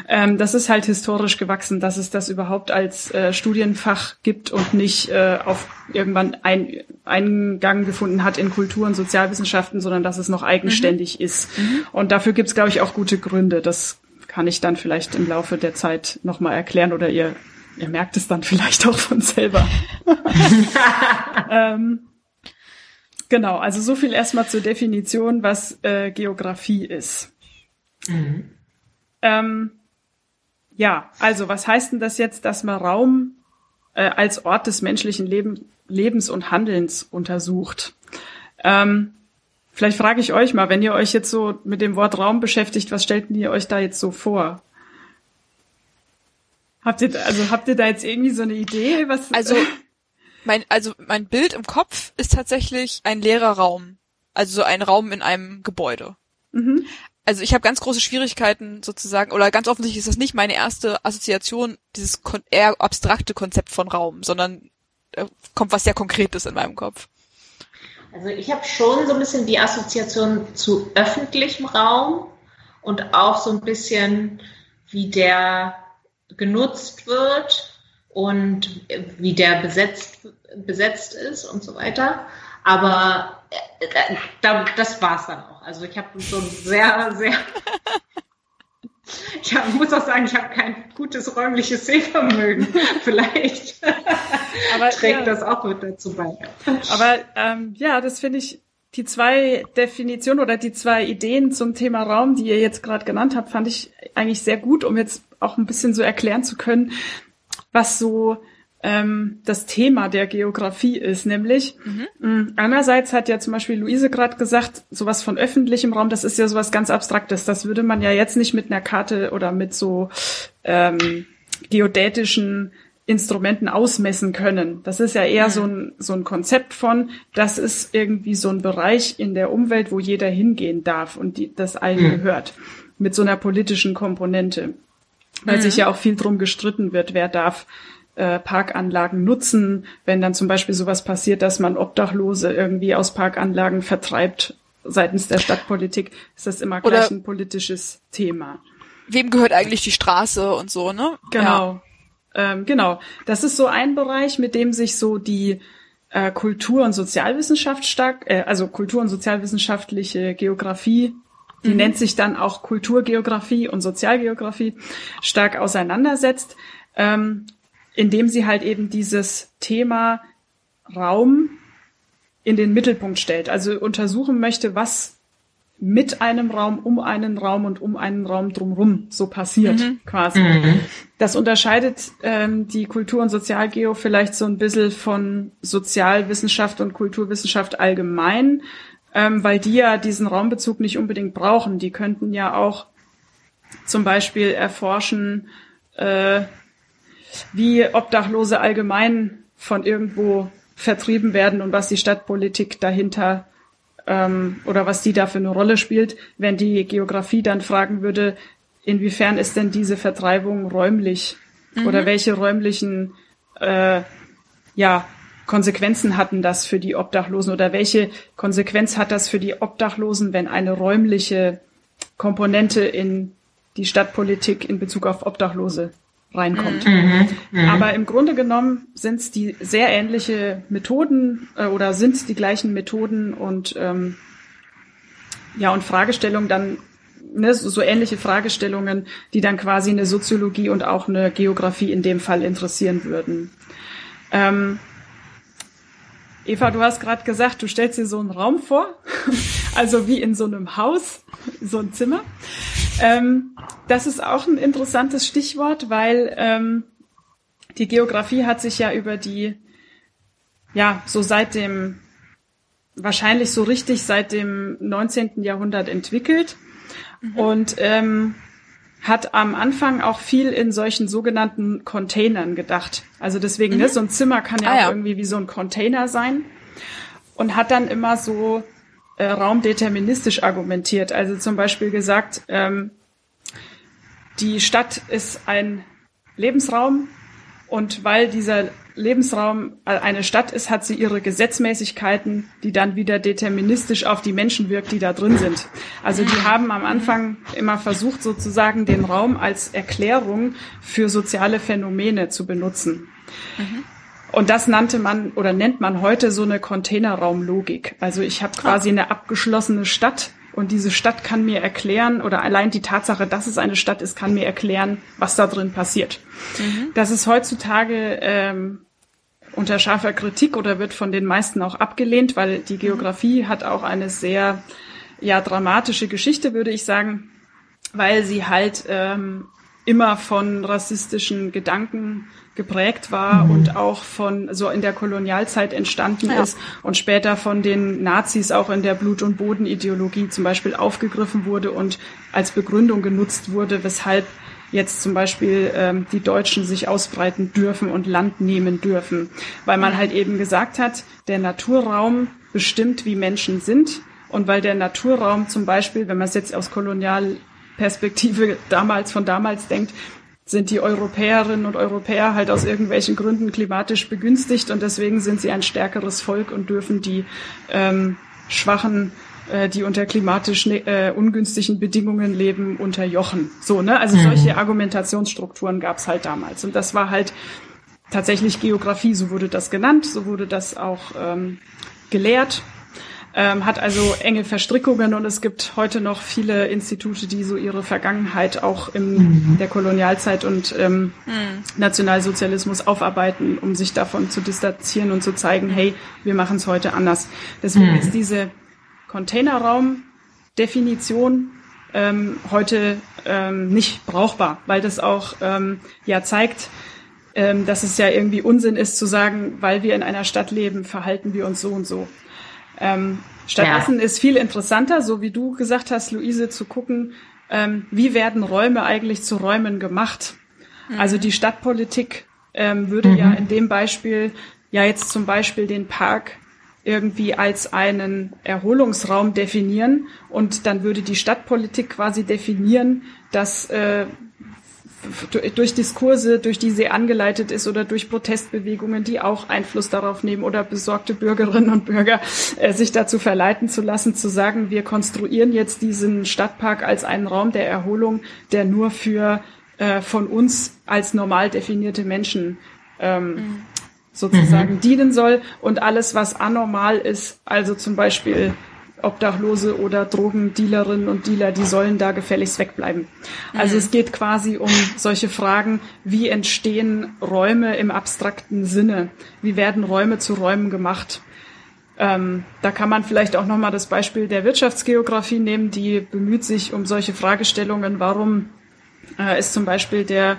Ähm, das ist halt historisch gewachsen, dass es das überhaupt als äh, Studienfach gibt und nicht äh, auf irgendwann ein, Eingang gefunden hat in Kultur- und Sozialwissenschaften, sondern dass es noch eigenständig mhm. ist. Mhm. Und dafür gibt es, glaube ich, auch gute Gründe. Das kann ich dann vielleicht im Laufe der Zeit nochmal erklären oder ihr Ihr merkt es dann vielleicht auch von selber. ähm, genau, also so viel erstmal zur Definition, was äh, Geografie ist. Mhm. Ähm, ja, also was heißt denn das jetzt, dass man Raum äh, als Ort des menschlichen Leben, Lebens und Handelns untersucht? Ähm, vielleicht frage ich euch mal, wenn ihr euch jetzt so mit dem Wort Raum beschäftigt, was stellt ihr euch da jetzt so vor? Habt ihr, also habt ihr da jetzt irgendwie so eine Idee, was? Also, mein, also mein Bild im Kopf ist tatsächlich ein leerer Raum. Also so ein Raum in einem Gebäude. Mhm. Also ich habe ganz große Schwierigkeiten sozusagen, oder ganz offensichtlich ist das nicht meine erste Assoziation, dieses eher abstrakte Konzept von Raum, sondern äh, kommt was sehr Konkretes in meinem Kopf. Also ich habe schon so ein bisschen die Assoziation zu öffentlichem Raum und auch so ein bisschen wie der genutzt wird und wie der besetzt, besetzt ist und so weiter. Aber äh, das war's dann auch. Also ich habe so ein sehr, sehr ich hab, muss auch sagen, ich habe kein gutes räumliches Sehvermögen. Vielleicht Aber, trägt ja. das auch mit dazu bei. Aber ähm, ja, das finde ich, die zwei Definitionen oder die zwei Ideen zum Thema Raum, die ihr jetzt gerade genannt habt, fand ich eigentlich sehr gut, um jetzt auch ein bisschen so erklären zu können, was so ähm, das Thema der Geografie ist, nämlich mhm. Mm, einerseits hat ja zum Beispiel Luise gerade gesagt, sowas von öffentlichem Raum, das ist ja sowas ganz Abstraktes. Das würde man ja jetzt nicht mit einer Karte oder mit so ähm, geodätischen Instrumenten ausmessen können. Das ist ja eher mhm. so, ein, so ein Konzept von, das ist irgendwie so ein Bereich in der Umwelt, wo jeder hingehen darf und die, das allen mhm. gehört. Mit so einer politischen Komponente weil mhm. sich ja auch viel drum gestritten wird, wer darf äh, Parkanlagen nutzen, wenn dann zum Beispiel sowas passiert, dass man Obdachlose irgendwie aus Parkanlagen vertreibt seitens der Stadtpolitik, ist das immer gleich Oder ein politisches Thema. Wem gehört eigentlich die Straße und so, ne? Genau. Ja. Ähm, genau. Das ist so ein Bereich, mit dem sich so die äh, Kultur- und Sozialwissenschaft stark, äh, also Kultur- und sozialwissenschaftliche Geografie die mhm. nennt sich dann auch Kulturgeografie und Sozialgeografie, stark auseinandersetzt, ähm, indem sie halt eben dieses Thema Raum in den Mittelpunkt stellt. Also untersuchen möchte, was mit einem Raum, um einen Raum und um einen Raum drumherum so passiert, mhm. quasi. Mhm. Das unterscheidet ähm, die Kultur- und Sozialgeo vielleicht so ein bisschen von Sozialwissenschaft und Kulturwissenschaft allgemein, ähm, weil die ja diesen Raumbezug nicht unbedingt brauchen. Die könnten ja auch zum Beispiel erforschen, äh, wie Obdachlose allgemein von irgendwo vertrieben werden und was die Stadtpolitik dahinter ähm, oder was die da für eine Rolle spielt, wenn die Geografie dann fragen würde, inwiefern ist denn diese Vertreibung räumlich Mhm. Oder welche räumlichen äh, ja, Konsequenzen hatten das für die Obdachlosen oder welche Konsequenz hat das für die Obdachlosen, wenn eine räumliche Komponente in die Stadtpolitik in Bezug auf Obdachlose reinkommt. Mhm, mhm, mhm. Aber im Grunde genommen sind es die sehr ähnliche Methoden äh, oder sind die gleichen Methoden und ähm, ja und Fragestellungen dann ne, so, so ähnliche Fragestellungen, die dann quasi eine Soziologie und auch eine Geografie in dem Fall interessieren würden. Ähm, Eva, du hast gerade gesagt, du stellst dir so einen Raum vor, also wie in so einem Haus, so ein Zimmer. Ähm, das ist auch ein interessantes Stichwort, weil ähm, die Geografie hat sich ja über die, ja, so seit dem, wahrscheinlich so richtig seit dem 19. Jahrhundert entwickelt. Mhm. Und ähm, hat am Anfang auch viel in solchen sogenannten Containern gedacht. Also deswegen, ne, mhm. ne, so ein Zimmer kann ja, ah, auch irgendwie wie so ein Container sein. Und hat dann immer so äh, raumdeterministisch argumentiert. Also zum Beispiel gesagt, ähm, die Stadt ist ein Lebensraum und weil dieser Lebensraum äh, eine Stadt ist, hat sie ihre Gesetzmäßigkeiten, die dann wieder deterministisch auf die Menschen wirkt, die da drin sind. Also die haben am Anfang immer versucht, sozusagen den Raum als Erklärung für soziale Phänomene zu benutzen. Mhm. Und das nannte man oder nennt man heute so eine Containerraumlogik. Also ich habe quasi eine abgeschlossene Stadt und diese Stadt kann mir erklären oder allein die Tatsache, dass es eine Stadt ist, kann mir erklären, was da drin passiert. Mhm. Das ist heutzutage ähm, unter scharfer Kritik oder wird von den meisten auch abgelehnt, weil die Geografie hat auch eine sehr ja dramatische Geschichte, würde ich sagen, weil sie halt ähm, immer von rassistischen Gedanken geprägt war mhm. und auch von so in der Kolonialzeit entstanden ja. ist und später von den Nazis auch in der Blut- und Bodenideologie zum Beispiel aufgegriffen wurde und als Begründung genutzt wurde, weshalb jetzt zum Beispiel ähm, die Deutschen sich ausbreiten dürfen und Land nehmen dürfen, weil man halt eben gesagt hat, der Naturraum bestimmt, wie Menschen sind. Und weil der Naturraum zum Beispiel, wenn man es jetzt aus Kolonialperspektive damals von damals denkt, sind die Europäerinnen und Europäer halt aus irgendwelchen Gründen klimatisch begünstigt und deswegen sind sie ein stärkeres Volk und dürfen die ähm, schwachen äh, die unter klimatisch äh, ungünstigen Bedingungen leben, unterjochen. So, ne? Also mhm. solche Argumentationsstrukturen gab es halt damals. Und das war halt tatsächlich Geografie, so wurde das genannt, so wurde das auch ähm, gelehrt. Ähm, hat also enge Verstrickungen und es gibt heute noch viele Institute, die so ihre Vergangenheit auch in mhm. der Kolonialzeit und ähm, mhm. Nationalsozialismus aufarbeiten, um sich davon zu distanzieren und zu zeigen, hey, wir machen es heute anders. Deswegen mhm. ist diese Containeraum-Definition ähm, heute ähm, nicht brauchbar, weil das auch ähm, ja zeigt, ähm, dass es ja irgendwie Unsinn ist zu sagen, weil wir in einer Stadt leben, verhalten wir uns so und so. Ähm, stattdessen ja. ist viel interessanter, so wie du gesagt hast, Luise, zu gucken, ähm, wie werden Räume eigentlich zu Räumen gemacht. Mhm. Also die Stadtpolitik ähm, würde mhm. ja in dem Beispiel ja jetzt zum Beispiel den Park irgendwie als einen Erholungsraum definieren. Und dann würde die Stadtpolitik quasi definieren, dass äh, durch Diskurse, durch die sie angeleitet ist oder durch Protestbewegungen, die auch Einfluss darauf nehmen oder besorgte Bürgerinnen und Bürger, äh, sich dazu verleiten zu lassen, zu sagen, wir konstruieren jetzt diesen Stadtpark als einen Raum der Erholung, der nur für äh, von uns als normal definierte Menschen ähm, mhm sozusagen mhm. dienen soll und alles, was anormal ist, also zum Beispiel Obdachlose oder Drogendealerinnen und Dealer, die sollen da gefälligst wegbleiben. Also mhm. es geht quasi um solche Fragen, wie entstehen Räume im abstrakten Sinne? Wie werden Räume zu Räumen gemacht? Ähm, da kann man vielleicht auch nochmal das Beispiel der Wirtschaftsgeografie nehmen, die bemüht sich um solche Fragestellungen. Warum äh, ist zum Beispiel der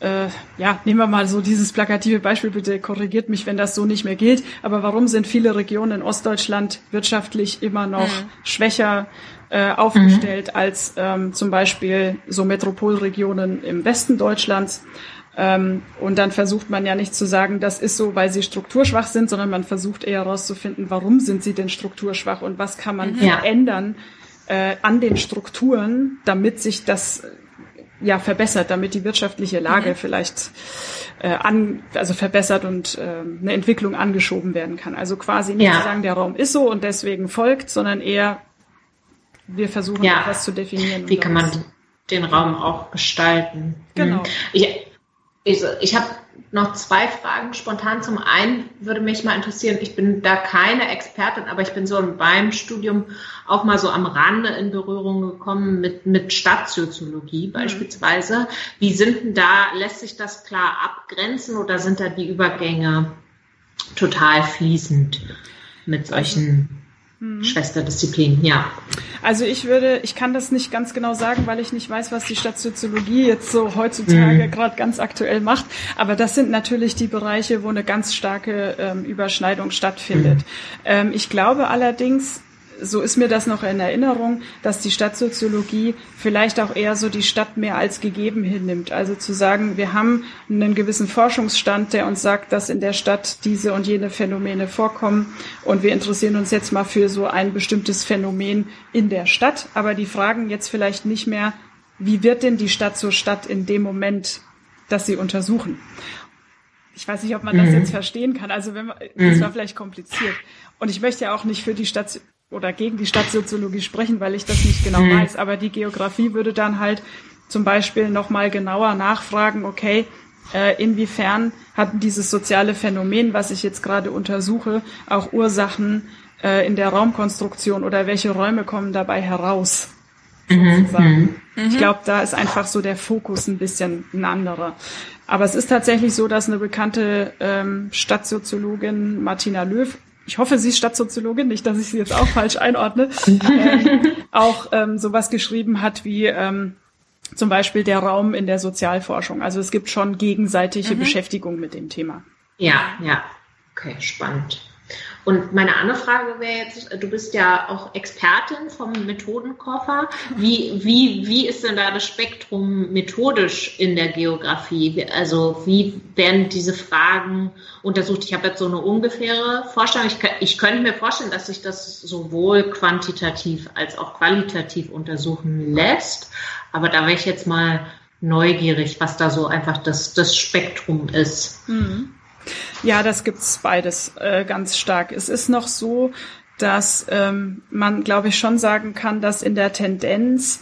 äh, ja, nehmen wir mal so dieses plakative Beispiel, bitte korrigiert mich, wenn das so nicht mehr gilt. Aber warum sind viele Regionen in Ostdeutschland wirtschaftlich immer noch mhm. schwächer äh, aufgestellt mhm. als ähm, zum Beispiel so Metropolregionen im Westen Deutschlands? Ähm, und dann versucht man ja nicht zu sagen, das ist so, weil sie strukturschwach sind, sondern man versucht eher herauszufinden, warum sind sie denn strukturschwach und was kann man mhm. verändern äh, an den Strukturen, damit sich das ja verbessert, damit die wirtschaftliche Lage mhm. vielleicht äh, an, also verbessert und äh, eine Entwicklung angeschoben werden kann. Also quasi nicht ja. zu sagen, der Raum ist so und deswegen folgt, sondern eher wir versuchen ja. etwas zu definieren. Wie kann man den Raum auch gestalten? Genau. Ich, ich, ich habe noch zwei Fragen spontan. Zum einen würde mich mal interessieren, ich bin da keine Expertin, aber ich bin so beim Studium auch mal so am Rande in Berührung gekommen mit, mit Stadtsoziologie mhm. beispielsweise. Wie sind denn da, lässt sich das klar abgrenzen oder sind da die Übergänge total fließend mit solchen Mhm. Schwesterdisziplin, ja. Also ich würde, ich kann das nicht ganz genau sagen, weil ich nicht weiß, was die Stadtsoziologie jetzt so heutzutage mhm. gerade ganz aktuell macht. Aber das sind natürlich die Bereiche, wo eine ganz starke ähm, Überschneidung stattfindet. Mhm. Ähm, ich glaube allerdings, so ist mir das noch in Erinnerung, dass die Stadtsoziologie vielleicht auch eher so die Stadt mehr als gegeben hinnimmt. Also zu sagen, wir haben einen gewissen Forschungsstand, der uns sagt, dass in der Stadt diese und jene Phänomene vorkommen und wir interessieren uns jetzt mal für so ein bestimmtes Phänomen in der Stadt, aber die fragen jetzt vielleicht nicht mehr, wie wird denn die Stadt zur Stadt in dem Moment, dass sie untersuchen? Ich weiß nicht, ob man das mhm. jetzt verstehen kann. Also wenn man, das mhm. war vielleicht kompliziert. Und ich möchte ja auch nicht für die Stadt oder gegen die Stadtsoziologie sprechen, weil ich das nicht genau mhm. weiß. Aber die Geografie würde dann halt zum Beispiel nochmal genauer nachfragen, okay, äh, inwiefern hat dieses soziale Phänomen, was ich jetzt gerade untersuche, auch Ursachen äh, in der Raumkonstruktion oder welche Räume kommen dabei heraus? Mhm. mhm. Ich glaube, da ist einfach so der Fokus ein bisschen ein anderer. Aber es ist tatsächlich so, dass eine bekannte ähm, Stadtsoziologin Martina Löw ich hoffe, sie ist Stadtsoziologin, nicht, dass ich sie jetzt auch falsch einordne, ähm, auch ähm, sowas geschrieben hat wie ähm, zum Beispiel der Raum in der Sozialforschung. Also es gibt schon gegenseitige mhm. Beschäftigung mit dem Thema. Ja, ja. Okay, spannend. Und meine andere Frage wäre jetzt, du bist ja auch Expertin vom Methodenkoffer. Wie, wie, wie ist denn da das Spektrum methodisch in der Geografie? Also wie werden diese Fragen untersucht? Ich habe jetzt so eine ungefähre Vorstellung. Ich, ich könnte mir vorstellen, dass sich das sowohl quantitativ als auch qualitativ untersuchen lässt. Aber da wäre ich jetzt mal neugierig, was da so einfach das, das Spektrum ist. Mhm. Ja, das gibt's beides äh, ganz stark. Es ist noch so, dass ähm, man, glaube ich, schon sagen kann, dass in der Tendenz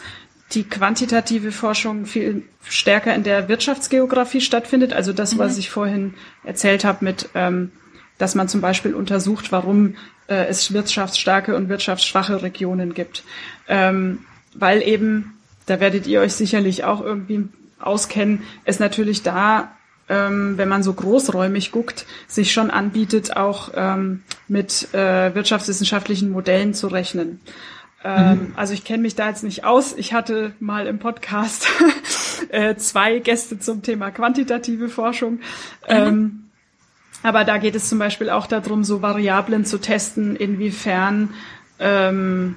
die quantitative Forschung viel stärker in der Wirtschaftsgeografie stattfindet. Also das, mhm. was ich vorhin erzählt habe mit, ähm, dass man zum Beispiel untersucht, warum äh, es wirtschaftsstarke und wirtschaftsschwache Regionen gibt. Ähm, weil eben, da werdet ihr euch sicherlich auch irgendwie auskennen, es natürlich da ähm, wenn man so großräumig guckt, sich schon anbietet, auch ähm, mit äh, wirtschaftswissenschaftlichen Modellen zu rechnen. Ähm, mhm. Also ich kenne mich da jetzt nicht aus. Ich hatte mal im Podcast äh, zwei Gäste zum Thema quantitative Forschung. Mhm. Ähm, aber da geht es zum Beispiel auch darum, so Variablen zu testen, inwiefern ähm,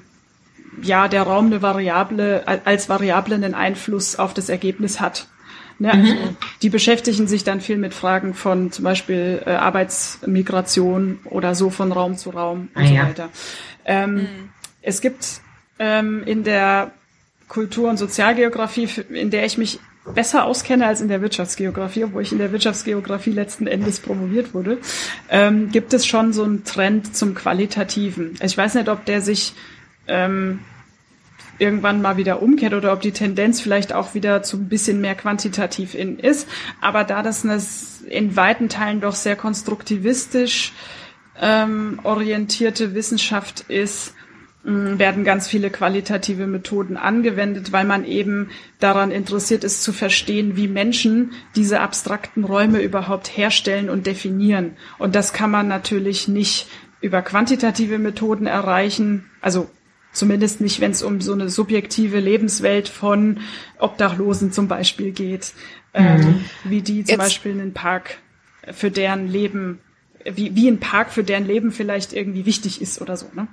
ja der Raum eine Variable als Variable einen Einfluss auf das Ergebnis hat. Ne, also mhm. Die beschäftigen sich dann viel mit Fragen von zum Beispiel äh, Arbeitsmigration oder so von Raum zu Raum und ah, so ja. weiter. Ähm, mhm. Es gibt ähm, in der Kultur- und Sozialgeografie, in der ich mich besser auskenne als in der Wirtschaftsgeografie, obwohl ich in der Wirtschaftsgeografie letzten Endes promoviert wurde, ähm, gibt es schon so einen Trend zum Qualitativen. Ich weiß nicht, ob der sich ähm, irgendwann mal wieder umkehrt oder ob die Tendenz vielleicht auch wieder zu ein bisschen mehr quantitativ in ist. Aber da das in weiten Teilen doch sehr konstruktivistisch ähm, orientierte Wissenschaft ist, mm, werden ganz viele qualitative Methoden angewendet, weil man eben daran interessiert ist zu verstehen, wie Menschen diese abstrakten Räume überhaupt herstellen und definieren. Und das kann man natürlich nicht über quantitative Methoden erreichen, also Zumindest nicht, wenn es um so eine subjektive Lebenswelt von Obdachlosen zum Beispiel geht, ähm, mhm. ähm, wie die zum Jetzt. Beispiel einen Park für deren Leben, wie, wie ein Park für deren Leben vielleicht irgendwie wichtig ist oder so. Ne?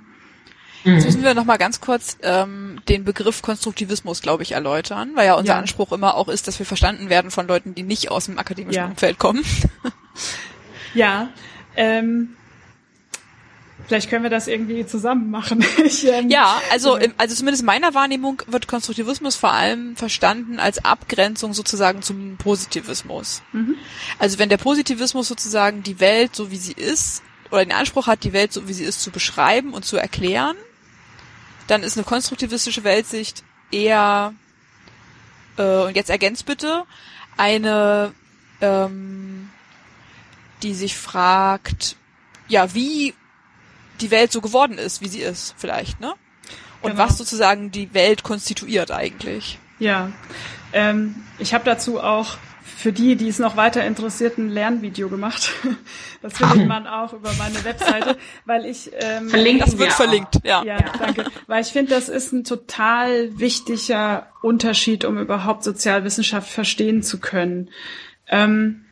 Jetzt müssen wir noch mal ganz kurz ähm, den Begriff Konstruktivismus, glaube ich, erläutern, weil ja unser ja. Anspruch immer auch ist, dass wir verstanden werden von Leuten, die nicht aus dem akademischen ja. Umfeld kommen. ja, ähm, Vielleicht können wir das irgendwie zusammen machen. Ich, ähm, ja, also, im, also zumindest in meiner Wahrnehmung wird Konstruktivismus vor allem verstanden als Abgrenzung sozusagen zum Positivismus. Mhm. Also wenn der Positivismus sozusagen die Welt so wie sie ist oder den Anspruch hat, die Welt so wie sie ist zu beschreiben und zu erklären, dann ist eine konstruktivistische Weltsicht eher, äh, und jetzt ergänzt bitte, eine, ähm, die sich fragt, ja, wie die Welt so geworden ist, wie sie ist, vielleicht, ne? Und genau. was sozusagen die Welt konstituiert eigentlich. Ja, ähm, ich habe dazu auch für die, die es noch weiter interessiert, ein Lernvideo gemacht. Das findet man auch über meine Webseite, weil ich ähm, Verlinken das wird verlinkt, ja. Ja, danke. Weil ich finde, das ist ein total wichtiger Unterschied, um überhaupt Sozialwissenschaft verstehen zu können. Ähm,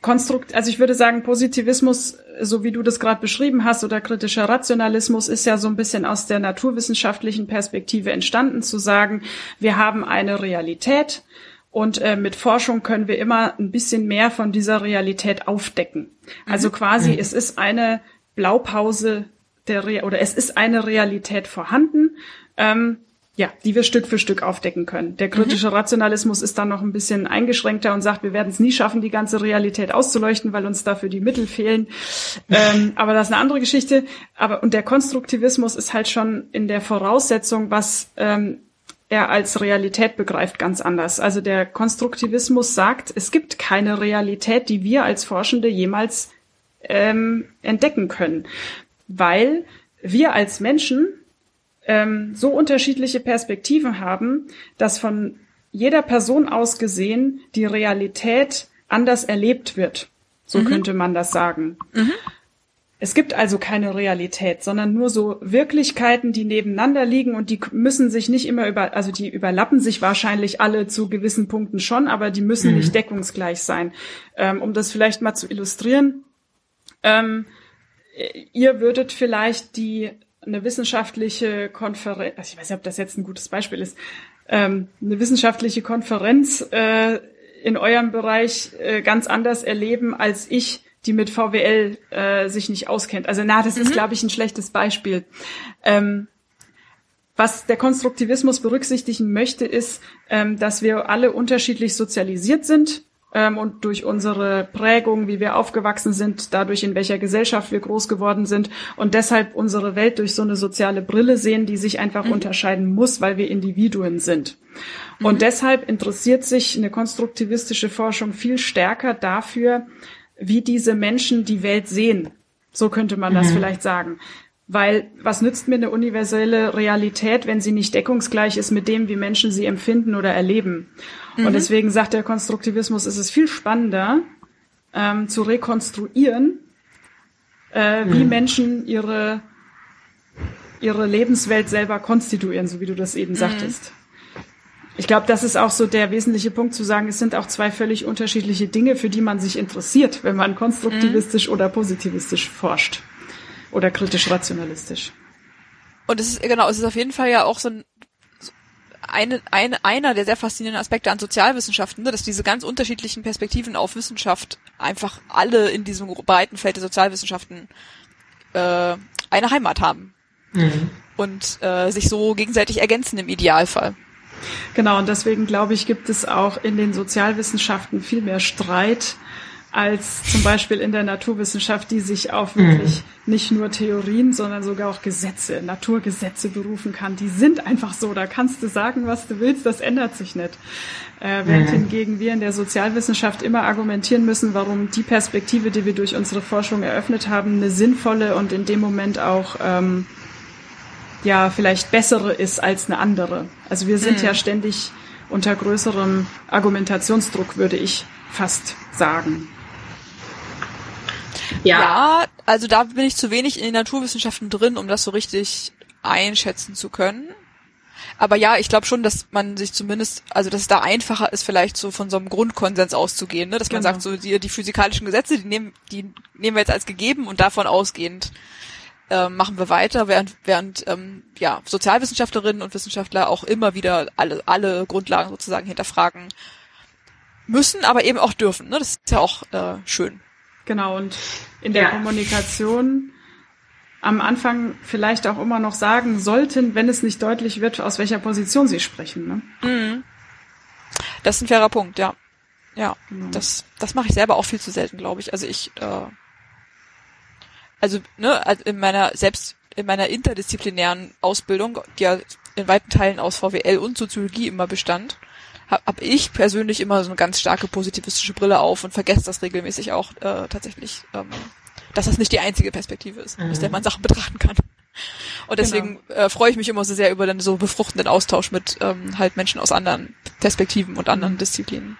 Konstrukt, also ich würde sagen, Positivismus, so wie du das gerade beschrieben hast, oder kritischer Rationalismus ist ja so ein bisschen aus der naturwissenschaftlichen Perspektive entstanden, zu sagen, wir haben eine Realität und äh, mit Forschung können wir immer ein bisschen mehr von dieser Realität aufdecken. Also mhm. quasi, mhm. es ist eine Blaupause der Re oder es ist eine Realität vorhanden. Ähm, ja, die wir Stück für Stück aufdecken können. Der kritische mhm. Rationalismus ist dann noch ein bisschen eingeschränkter und sagt, wir werden es nie schaffen, die ganze Realität auszuleuchten, weil uns dafür die Mittel fehlen. ähm, aber das ist eine andere Geschichte. Aber und der Konstruktivismus ist halt schon in der Voraussetzung, was ähm, er als Realität begreift, ganz anders. Also der Konstruktivismus sagt, es gibt keine Realität, die wir als Forschende jemals ähm, entdecken können, weil wir als Menschen ähm, so unterschiedliche Perspektiven haben, dass von jeder Person aus gesehen die Realität anders erlebt wird. So mhm. könnte man das sagen. Mhm. Es gibt also keine Realität, sondern nur so Wirklichkeiten, die nebeneinander liegen und die müssen sich nicht immer über, also die überlappen sich wahrscheinlich alle zu gewissen Punkten schon, aber die müssen mhm. nicht deckungsgleich sein. Ähm, um das vielleicht mal zu illustrieren, ähm, ihr würdet vielleicht die eine wissenschaftliche Konferenz, also ich weiß nicht, ob das jetzt ein gutes Beispiel ist, ähm, eine wissenschaftliche Konferenz äh, in eurem Bereich äh, ganz anders erleben als ich, die mit VWL äh, sich nicht auskennt. Also na, das mhm. ist, glaube ich, ein schlechtes Beispiel. Ähm, was der Konstruktivismus berücksichtigen möchte, ist, ähm, dass wir alle unterschiedlich sozialisiert sind ähm, und durch unsere Prägung, wie wir aufgewachsen sind, dadurch, in welcher Gesellschaft wir groß geworden sind und deshalb unsere Welt durch so eine soziale Brille sehen, die sich einfach mhm. unterscheiden muss, weil wir Individuen sind. Mhm. Und deshalb interessiert sich eine konstruktivistische Forschung viel stärker dafür, wie diese Menschen die Welt sehen. So könnte man das mhm. vielleicht sagen. Weil was nützt mir eine universelle Realität, wenn sie nicht deckungsgleich ist mit dem, wie Menschen sie empfinden oder erleben? Mhm. Und deswegen sagt der Konstruktivismus, es ist viel spannender ähm, zu rekonstruieren, äh, mhm. wie Menschen ihre ihre Lebenswelt selber konstituieren, so wie du das eben mhm. sagtest. Ich glaube, das ist auch so der wesentliche Punkt zu sagen, es sind auch zwei völlig unterschiedliche Dinge, für die man sich interessiert, wenn man konstruktivistisch mhm. oder positivistisch forscht oder kritisch rationalistisch. Und es ist genau, es ist auf jeden Fall ja auch so ein eine, eine, einer der sehr faszinierenden Aspekte an Sozialwissenschaften, ne, dass diese ganz unterschiedlichen Perspektiven auf Wissenschaft einfach alle in diesem breiten Feld der Sozialwissenschaften äh, eine Heimat haben mhm. und äh, sich so gegenseitig ergänzen im Idealfall. Genau, und deswegen glaube ich, gibt es auch in den Sozialwissenschaften viel mehr Streit als zum Beispiel in der Naturwissenschaft, die sich auf wirklich mhm. nicht nur Theorien, sondern sogar auch Gesetze, Naturgesetze berufen kann. Die sind einfach so, da kannst du sagen, was du willst, das ändert sich nicht. Äh, während mhm. hingegen wir in der Sozialwissenschaft immer argumentieren müssen, warum die Perspektive, die wir durch unsere Forschung eröffnet haben, eine sinnvolle und in dem Moment auch ähm, ja vielleicht bessere ist als eine andere. Also wir sind mhm. ja ständig unter größerem Argumentationsdruck, würde ich fast sagen. Ja. ja, also da bin ich zu wenig in den Naturwissenschaften drin, um das so richtig einschätzen zu können. Aber ja, ich glaube schon, dass man sich zumindest, also dass es da einfacher ist, vielleicht so von so einem Grundkonsens auszugehen, ne? dass man genau. sagt, so die, die physikalischen Gesetze, die nehmen, die nehmen wir jetzt als gegeben und davon ausgehend äh, machen wir weiter, während, während ähm, ja, Sozialwissenschaftlerinnen und Wissenschaftler auch immer wieder alle, alle Grundlagen sozusagen hinterfragen müssen, aber eben auch dürfen. Ne? Das ist ja auch äh, schön. Genau, und in der ja. Kommunikation am Anfang vielleicht auch immer noch sagen sollten, wenn es nicht deutlich wird, aus welcher Position sie sprechen. Ne? Mhm. Das ist ein fairer Punkt, ja. Ja, mhm. das, das mache ich selber auch viel zu selten, glaube ich. Also ich, äh, also ne, also in meiner selbst in meiner interdisziplinären Ausbildung, die ja in weiten Teilen aus VWL und Soziologie immer bestand, habe hab ich persönlich immer so eine ganz starke positivistische Brille auf und vergesse das regelmäßig auch äh, tatsächlich, ähm, dass das nicht die einzige Perspektive ist, mhm. aus der man Sachen betrachten kann. Und deswegen genau. äh, freue ich mich immer so sehr über den so befruchtenden Austausch mit ähm, halt Menschen aus anderen Perspektiven und anderen mhm. Disziplinen.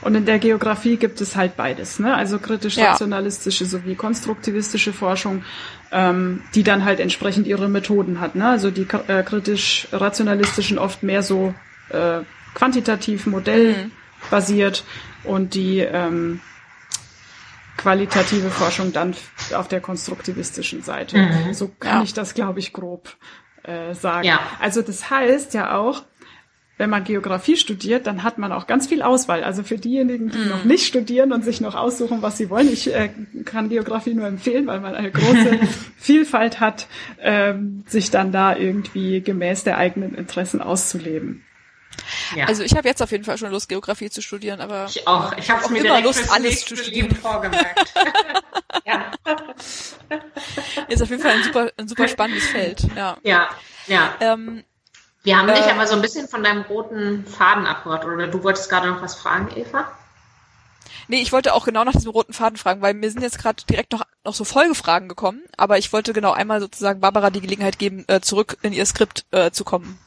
Und in der Geografie gibt es halt beides, ne? Also kritisch-rationalistische ja. sowie konstruktivistische Forschung, ähm, die dann halt entsprechend ihre Methoden hat. Ne? Also die äh, kritisch-rationalistischen oft mehr so äh, quantitativ modellbasiert mhm. und die ähm, qualitative Forschung dann auf der konstruktivistischen Seite. Mhm. So kann ja. ich das, glaube ich, grob äh, sagen. Ja. Also das heißt ja auch, wenn man Geografie studiert, dann hat man auch ganz viel Auswahl. Also für diejenigen, die mm. noch nicht studieren und sich noch aussuchen, was sie wollen, ich äh, kann Geografie nur empfehlen, weil man eine große Vielfalt hat, ähm, sich dann da irgendwie gemäß der eigenen Interessen auszuleben. Ja. Also ich habe jetzt auf jeden Fall schon Lust, Geografie zu studieren, aber ich auch. Ich habe mir immer Lust, alles zu studieren. Vorgemerkt. ja. Ist auf jeden Fall ein super, ein super spannendes Feld. Ja. Ja. Ja. Ähm, wir haben äh, dich aber so ein bisschen von deinem roten Faden abgehört, oder du wolltest gerade noch was fragen, Eva? Nee, ich wollte auch genau nach diesem roten Faden fragen, weil mir sind jetzt gerade direkt noch, noch so Folgefragen gekommen, aber ich wollte genau einmal sozusagen Barbara die Gelegenheit geben, äh, zurück in ihr Skript äh, zu kommen.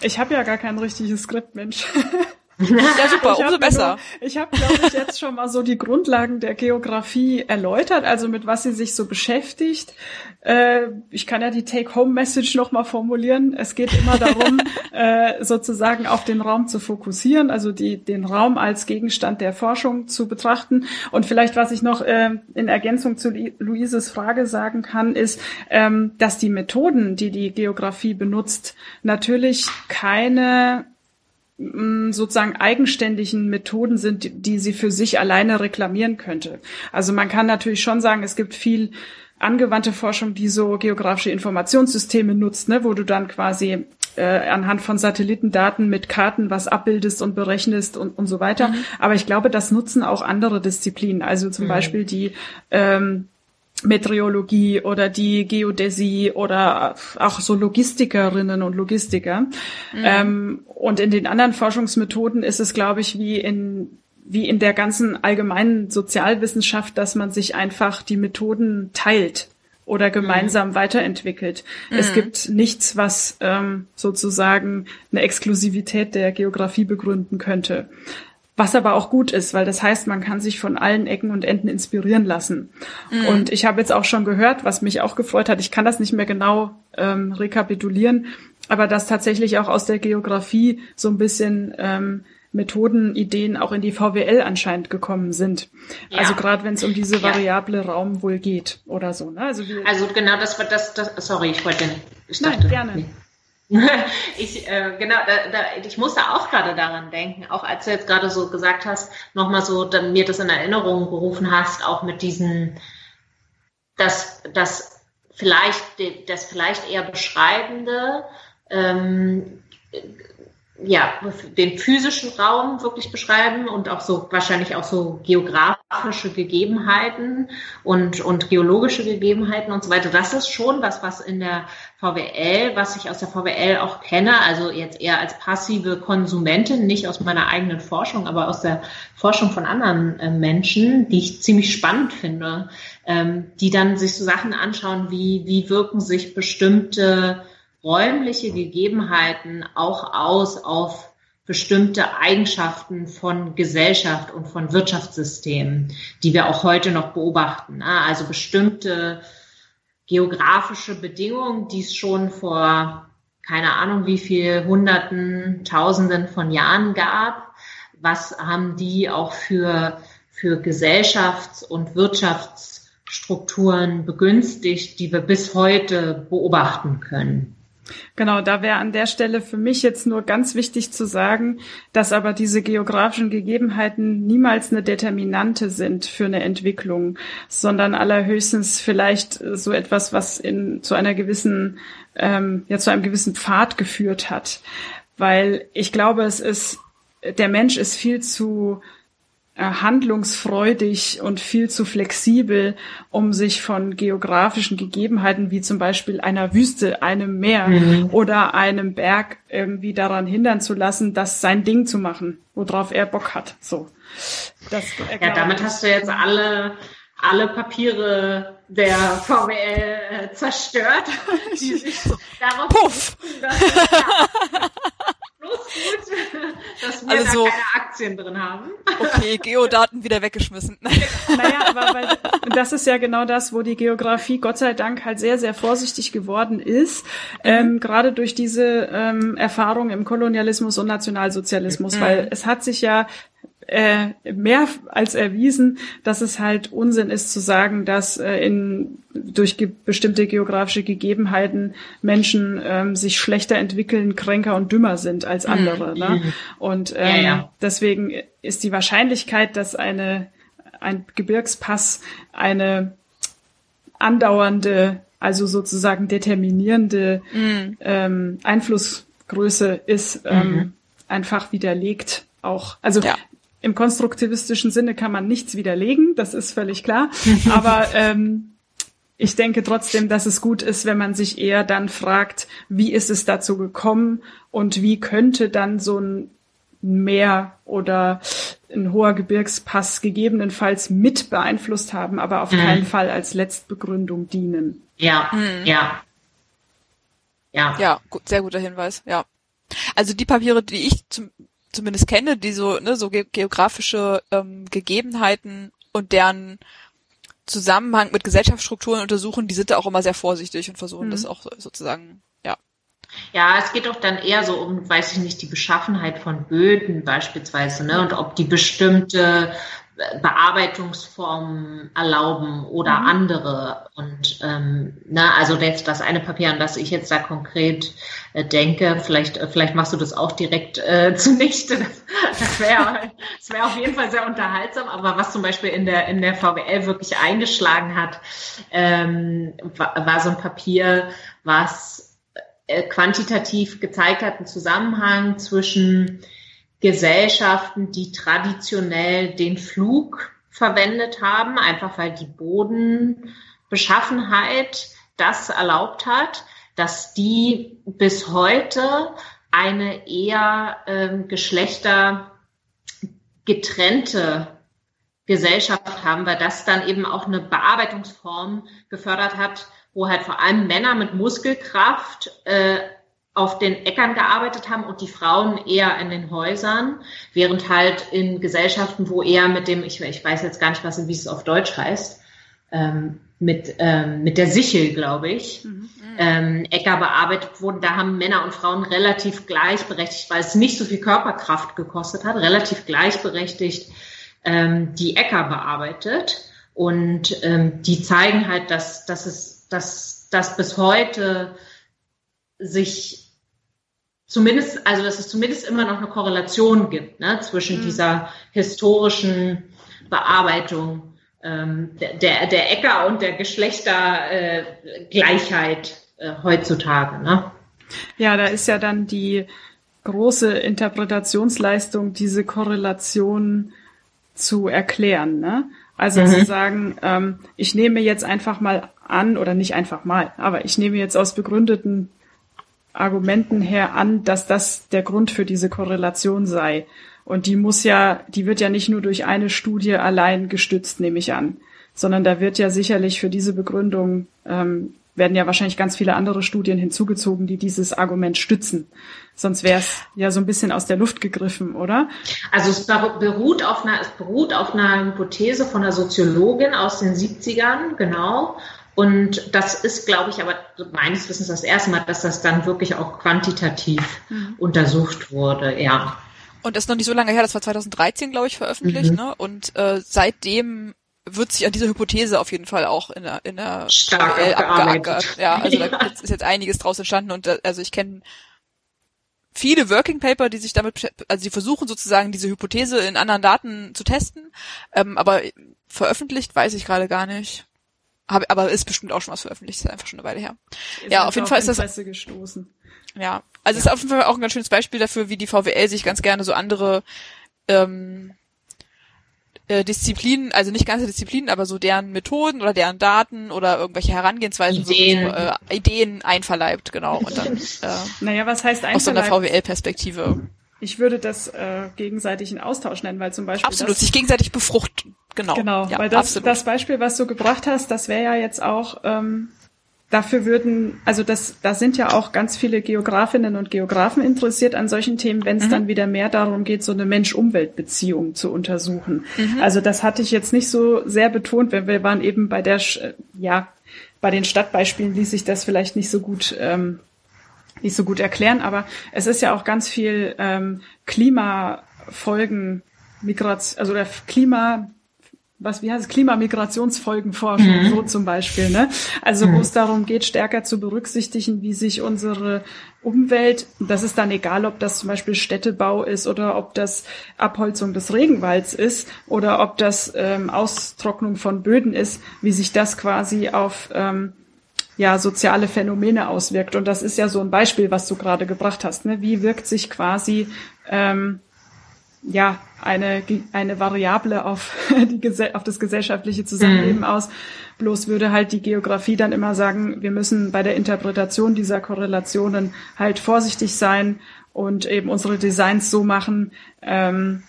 Ich habe ja gar kein richtiges Skript, Mensch. Ja, super, umso besser. Nur, ich habe, glaube ich, jetzt schon mal so die Grundlagen der Geografie erläutert, also mit was sie sich so beschäftigt. Äh, ich kann ja die Take-Home-Message nochmal formulieren. Es geht immer darum, äh, sozusagen auf den Raum zu fokussieren, also die, den Raum als Gegenstand der Forschung zu betrachten. Und vielleicht, was ich noch äh, in Ergänzung zu Luises Frage sagen kann, ist, ähm, dass die Methoden, die die Geografie benutzt, natürlich keine sozusagen eigenständigen Methoden sind, die sie für sich alleine reklamieren könnte. Also man kann natürlich schon sagen, es gibt viel angewandte Forschung, die so geografische Informationssysteme nutzt, ne, wo du dann quasi äh, anhand von Satellitendaten mit Karten was abbildest und berechnest und, und so weiter. Mhm. Aber ich glaube, das nutzen auch andere Disziplinen. Also zum mhm. Beispiel die ähm, Meteorologie oder die Geodäsie oder auch so Logistikerinnen und Logistiker. Mhm. Ähm, und in den anderen Forschungsmethoden ist es, glaube ich, wie in wie in der ganzen allgemeinen Sozialwissenschaft, dass man sich einfach die Methoden teilt oder gemeinsam mhm. weiterentwickelt. Mhm. Es gibt nichts, was ähm, sozusagen eine Exklusivität der Geografie begründen könnte. Was aber auch gut ist, weil das heißt, man kann sich von allen Ecken und Enden inspirieren lassen. Mhm. Und ich habe jetzt auch schon gehört, was mich auch gefreut hat, ich kann das nicht mehr genau ähm, rekapitulieren, aber dass tatsächlich auch aus der Geografie so ein bisschen ähm, Methoden, Ideen auch in die VWL anscheinend gekommen sind. Ja. Also gerade wenn es um diese variable ja. Raum wohl geht oder so. Ne? Also, also genau, das wird das, das, sorry, ich wollte, ich dachte, Nein, gerne. Nee. ich, äh, genau, da, da, ich musste auch gerade daran denken, auch als du jetzt gerade so gesagt hast, nochmal so dann mir das in Erinnerung gerufen hast, auch mit diesen, dass das vielleicht, das vielleicht eher beschreibende, ähm, ja, den physischen Raum wirklich beschreiben und auch so wahrscheinlich auch so geografische Gegebenheiten und, und geologische Gegebenheiten und so weiter. Das ist schon was, was in der VWL, was ich aus der VWL auch kenne, also jetzt eher als passive Konsumentin, nicht aus meiner eigenen Forschung, aber aus der Forschung von anderen äh, Menschen, die ich ziemlich spannend finde, ähm, die dann sich so Sachen anschauen, wie, wie wirken sich bestimmte räumliche Gegebenheiten auch aus auf bestimmte Eigenschaften von Gesellschaft und von Wirtschaftssystemen, die wir auch heute noch beobachten. Ne? Also bestimmte geografische Bedingungen, die es schon vor keine Ahnung wie viel Hunderten, Tausenden von Jahren gab. Was haben die auch für, für Gesellschafts- und Wirtschaftsstrukturen begünstigt, die wir bis heute beobachten können? Genau, da wäre an der Stelle für mich jetzt nur ganz wichtig zu sagen, dass aber diese geografischen Gegebenheiten niemals eine Determinante sind für eine Entwicklung, sondern allerhöchstens vielleicht so etwas, was in zu einer gewissen, ähm, ja zu einem gewissen Pfad geführt hat. Weil ich glaube, es ist, der Mensch ist viel zu äh, handlungsfreudig und viel zu flexibel, um sich von geografischen Gegebenheiten wie zum Beispiel einer Wüste, einem Meer mhm. oder einem Berg irgendwie daran hindern zu lassen, das sein Ding zu machen, worauf er Bock hat. So. Das, äh, ja, damit hast du jetzt alle alle Papiere der VWL äh, zerstört, die sich darauf Puff! Dass, ja, gut, dass wir also da keine Aktien drin haben. Okay, Geodaten wieder weggeschmissen. Naja, aber weil, das ist ja genau das, wo die Geografie Gott sei Dank halt sehr, sehr vorsichtig geworden ist, ähm, gerade durch diese ähm, Erfahrung im Kolonialismus und Nationalsozialismus, mhm. weil es hat sich ja äh, mehr als erwiesen, dass es halt Unsinn ist zu sagen, dass äh, in durch ge bestimmte geografische Gegebenheiten Menschen ähm, sich schlechter entwickeln, kränker und dümmer sind als mhm. andere. Mhm. Ne? Und ähm, ja, ja. deswegen ist die Wahrscheinlichkeit, dass eine ein Gebirgspass eine andauernde, also sozusagen determinierende mhm. ähm, Einflussgröße ist, ähm, mhm. einfach widerlegt auch. Also ja. Im konstruktivistischen Sinne kann man nichts widerlegen, das ist völlig klar. Aber ähm, ich denke trotzdem, dass es gut ist, wenn man sich eher dann fragt, wie ist es dazu gekommen und wie könnte dann so ein Meer oder ein hoher Gebirgspass gegebenenfalls mit beeinflusst haben, aber auf mhm. keinen Fall als Letztbegründung dienen. Ja, mhm. ja. Ja. Ja, gut, sehr guter Hinweis, ja. Also die Papiere, die ich zum, zumindest kenne, die so, ne, so ge geografische ähm, Gegebenheiten und deren Zusammenhang mit Gesellschaftsstrukturen untersuchen, die sind da auch immer sehr vorsichtig und versuchen mhm. das auch sozusagen, ja. Ja, es geht auch dann eher so um, weiß ich nicht, die Beschaffenheit von Böden beispielsweise, ne, und ob die bestimmte Bearbeitungsformen erlauben oder mhm. andere. Und ähm, na, also jetzt das eine Papier, an das ich jetzt da konkret äh, denke, vielleicht, äh, vielleicht machst du das auch direkt äh, zunichte. Das wäre das wär auf jeden Fall sehr unterhaltsam. Aber was zum Beispiel in der, in der VWL wirklich eingeschlagen hat, ähm, war, war so ein Papier, was äh, quantitativ gezeigt hat, einen Zusammenhang zwischen Gesellschaften, die traditionell den Flug verwendet haben, einfach weil die Bodenbeschaffenheit das erlaubt hat, dass die bis heute eine eher ähm, geschlechtergetrennte Gesellschaft haben, weil das dann eben auch eine Bearbeitungsform gefördert hat, wo halt vor allem Männer mit Muskelkraft äh, auf den Äckern gearbeitet haben und die Frauen eher in den Häusern, während halt in Gesellschaften, wo eher mit dem, ich, ich weiß jetzt gar nicht, was, wie es auf Deutsch heißt, ähm, mit, ähm, mit der Sichel, glaube ich, mhm. ähm, Äcker bearbeitet wurden, da haben Männer und Frauen relativ gleichberechtigt, weil es nicht so viel Körperkraft gekostet hat, relativ gleichberechtigt ähm, die Äcker bearbeitet. Und ähm, die zeigen halt, dass, dass es, dass, dass bis heute sich zumindest, also dass es zumindest immer noch eine Korrelation gibt ne, zwischen mhm. dieser historischen Bearbeitung ähm, der, der Äcker und der Geschlechtergleichheit äh, äh, heutzutage. Ne? Ja, da ist ja dann die große Interpretationsleistung, diese Korrelation zu erklären. Ne? Also mhm. zu sagen, ähm, ich nehme jetzt einfach mal an, oder nicht einfach mal, aber ich nehme jetzt aus begründeten Argumenten her an, dass das der Grund für diese Korrelation sei. Und die muss ja, die wird ja nicht nur durch eine Studie allein gestützt, nehme ich an, sondern da wird ja sicherlich für diese Begründung ähm, werden ja wahrscheinlich ganz viele andere Studien hinzugezogen, die dieses Argument stützen. Sonst wäre es ja so ein bisschen aus der Luft gegriffen, oder? Also es beruht auf einer, es beruht auf einer Hypothese von einer Soziologin aus den 70ern, genau. Und das ist, glaube ich, aber meines Wissens das erste Mal, dass das dann wirklich auch quantitativ mhm. untersucht wurde, ja. Und das ist noch nicht so lange her, das war 2013, glaube ich, veröffentlicht, mhm. ne? Und äh, seitdem wird sich an dieser Hypothese auf jeden Fall auch in der, in der Stark VWL abgeackert. Ja, also da ist jetzt einiges draus entstanden und da, also ich kenne viele Working Paper, die sich damit, also die versuchen sozusagen diese Hypothese in anderen Daten zu testen, ähm, aber veröffentlicht weiß ich gerade gar nicht. Hab, aber ist bestimmt auch schon was veröffentlicht, ist einfach schon eine Weile her. Ist ja, auf jeden Fall ist das. Gestoßen. Ja, also ja. ist auf jeden Fall auch ein ganz schönes Beispiel dafür, wie die VWL sich ganz gerne so andere ähm, äh, Disziplinen, also nicht ganze Disziplinen, aber so deren Methoden oder deren Daten oder irgendwelche Herangehensweisen, Ideen, so, äh, Ideen einverleibt, genau. Und dann äh, naja, was heißt einverleibt? Aus so einer VWL-Perspektive. Ich würde das äh, gegenseitigen Austausch nennen, weil zum Beispiel. Absolut, sich gegenseitig befruchten. Genau. Genau, ja, weil das, das Beispiel, was du gebracht hast, das wäre ja jetzt auch ähm, dafür würden, also das, da sind ja auch ganz viele Geografinnen und Geografen interessiert an solchen Themen, wenn es mhm. dann wieder mehr darum geht, so eine Mensch-Umwelt-Beziehung zu untersuchen. Mhm. Also das hatte ich jetzt nicht so sehr betont, weil wir waren eben bei der, ja, bei den Stadtbeispielen ließ sich das vielleicht nicht so gut ähm, nicht so gut erklären, aber es ist ja auch ganz viel ähm, Klimafolgen, Migration, also der Klima was wie heißt es, Klimamigrationsfolgenforschung, mhm. so zum Beispiel, ne? Also mhm. wo es darum geht, stärker zu berücksichtigen, wie sich unsere Umwelt, das ist dann egal, ob das zum Beispiel Städtebau ist oder ob das Abholzung des Regenwalds ist oder ob das ähm, Austrocknung von Böden ist, wie sich das quasi auf ähm, ja, soziale Phänomene auswirkt. Und das ist ja so ein Beispiel, was du gerade gebracht hast. Ne? Wie wirkt sich quasi ähm, ja, eine, eine Variable auf, die, auf das gesellschaftliche Zusammenleben mhm. aus. Bloß würde halt die Geografie dann immer sagen, wir müssen bei der Interpretation dieser Korrelationen halt vorsichtig sein und eben unsere Designs so machen, ähm,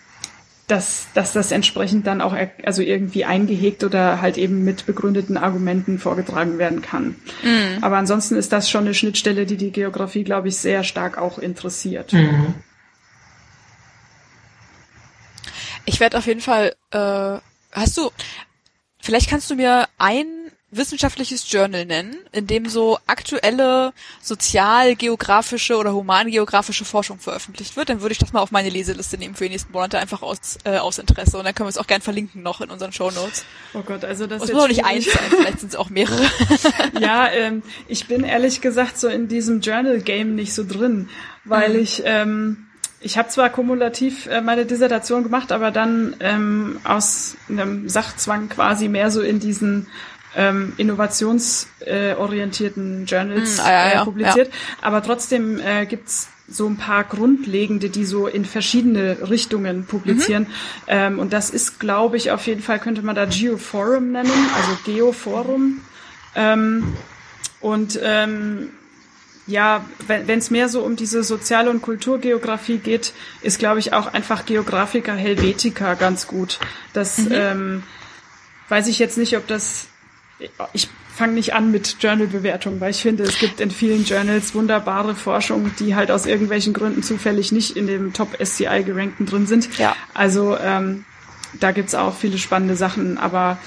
dass, dass das entsprechend dann auch also irgendwie eingehegt oder halt eben mit begründeten Argumenten vorgetragen werden kann. Mhm. Aber ansonsten ist das schon eine Schnittstelle, die die Geografie, glaube ich, sehr stark auch interessiert. Mhm. Ich werde auf jeden Fall, äh, hast du, vielleicht kannst du mir ein wissenschaftliches Journal nennen, in dem so aktuelle sozialgeografische oder humangeografische Forschung veröffentlicht wird, dann würde ich das mal auf meine Leseliste nehmen für die nächsten Monate einfach aus, äh, aus Interesse und dann können wir es auch gern verlinken noch in unseren Show Notes. Oh Gott, also das, das muss auch nicht eins sein, vielleicht sind es auch mehrere. ja, ähm, ich bin ehrlich gesagt so in diesem Journal-Game nicht so drin, weil mhm. ich ähm, ich habe zwar kumulativ äh, meine Dissertation gemacht, aber dann ähm, aus einem Sachzwang quasi mehr so in diesen ähm, innovationsorientierten äh, Journals mm, ah, ja, ja, publiziert. Ja. Aber trotzdem äh, gibt's so ein paar grundlegende, die so in verschiedene Richtungen publizieren. Mhm. Ähm, und das ist, glaube ich, auf jeden Fall könnte man da Geoforum nennen, also Geoforum. Ähm, und ähm, ja, wenn es mehr so um diese Sozial- und Kulturgeografie geht, ist, glaube ich, auch einfach Geographica Helvetica ganz gut. Das mhm. ähm, weiß ich jetzt nicht, ob das. Ich fange nicht an mit Journal-Bewertung, weil ich finde, es gibt in vielen Journals wunderbare Forschung, die halt aus irgendwelchen Gründen zufällig nicht in dem Top SCI gerankten drin sind. Ja. Also ähm, da gibt's auch viele spannende Sachen, aber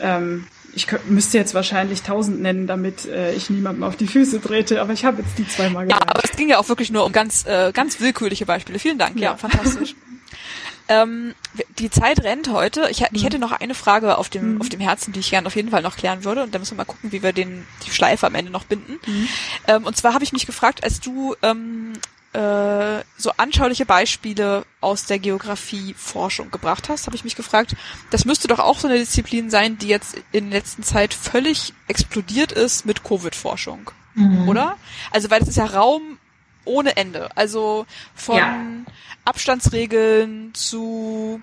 ähm, ich müsste jetzt wahrscheinlich tausend nennen, damit äh, ich niemandem auf die Füße trete, aber ich habe jetzt die zweimal genannt. Ja, aber es ging ja auch wirklich nur um ganz, äh, ganz willkürliche Beispiele. Vielen Dank, ja, ja fantastisch. ähm, die Zeit rennt heute. Ich, ich mhm. hätte noch eine Frage auf dem, mhm. auf dem Herzen, die ich gerne auf jeden Fall noch klären würde. Und da müssen wir mal gucken, wie wir den, die Schleife am Ende noch binden. Mhm. Ähm, und zwar habe ich mich gefragt, als du ähm, äh, so anschauliche Beispiele aus der Geografieforschung gebracht hast, habe ich mich gefragt, das müsste doch auch so eine Disziplin sein, die jetzt in der letzten Zeit völlig explodiert ist mit Covid-Forschung, mhm. oder? Also weil das ist ja Raum ohne Ende. Also von ja. Abstandsregeln zu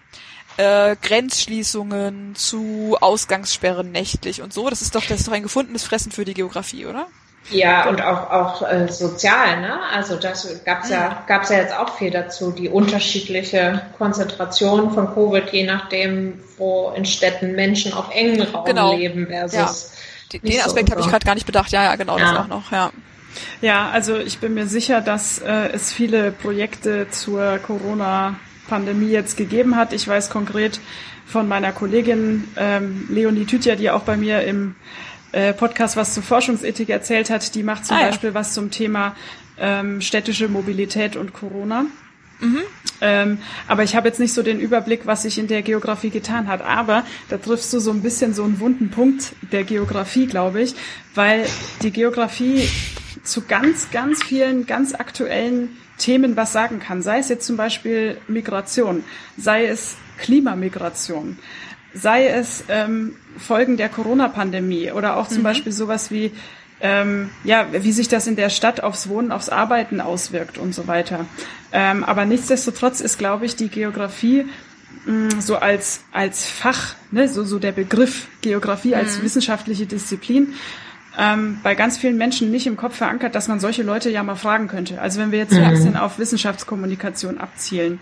äh, Grenzschließungen zu Ausgangssperren nächtlich und so. Das ist doch das ist doch ein gefundenes Fressen für die Geografie, oder? Ja, und auch, auch äh, sozial, ne? Also das gab's ja, gab's ja jetzt auch viel dazu, die unterschiedliche Konzentration von Covid, je nachdem, wo in Städten Menschen auf engen Raum genau. leben versus. Ja. Den Aspekt so habe ich gerade gar nicht bedacht, ja, ja, genau, ja. das auch noch, ja. Ja, also ich bin mir sicher, dass äh, es viele Projekte zur Corona-Pandemie jetzt gegeben hat. Ich weiß konkret von meiner Kollegin ähm, Leonie Tütja, die auch bei mir im äh, Podcast was zur Forschungsethik erzählt hat, die macht zum ah, Beispiel ja. was zum Thema ähm, städtische Mobilität und Corona. Mhm. Ähm, aber ich habe jetzt nicht so den Überblick, was sich in der Geografie getan hat. Aber da triffst du so ein bisschen so einen wunden Punkt der Geografie, glaube ich, weil die Geografie zu ganz, ganz vielen, ganz aktuellen Themen was sagen kann. Sei es jetzt zum Beispiel Migration, sei es Klimamigration, sei es ähm, Folgen der Corona-Pandemie oder auch zum mhm. Beispiel sowas wie ähm, ja, wie sich das in der Stadt aufs Wohnen, aufs Arbeiten auswirkt und so weiter. Ähm, aber nichtsdestotrotz ist, glaube ich, die Geografie mh, mm, so als, als Fach, ne, so, so der Begriff Geografie mhm. als wissenschaftliche Disziplin, ähm, bei ganz vielen Menschen nicht im Kopf verankert, dass man solche Leute ja mal fragen könnte. Also wenn wir jetzt mhm. ein bisschen auf Wissenschaftskommunikation abzielen,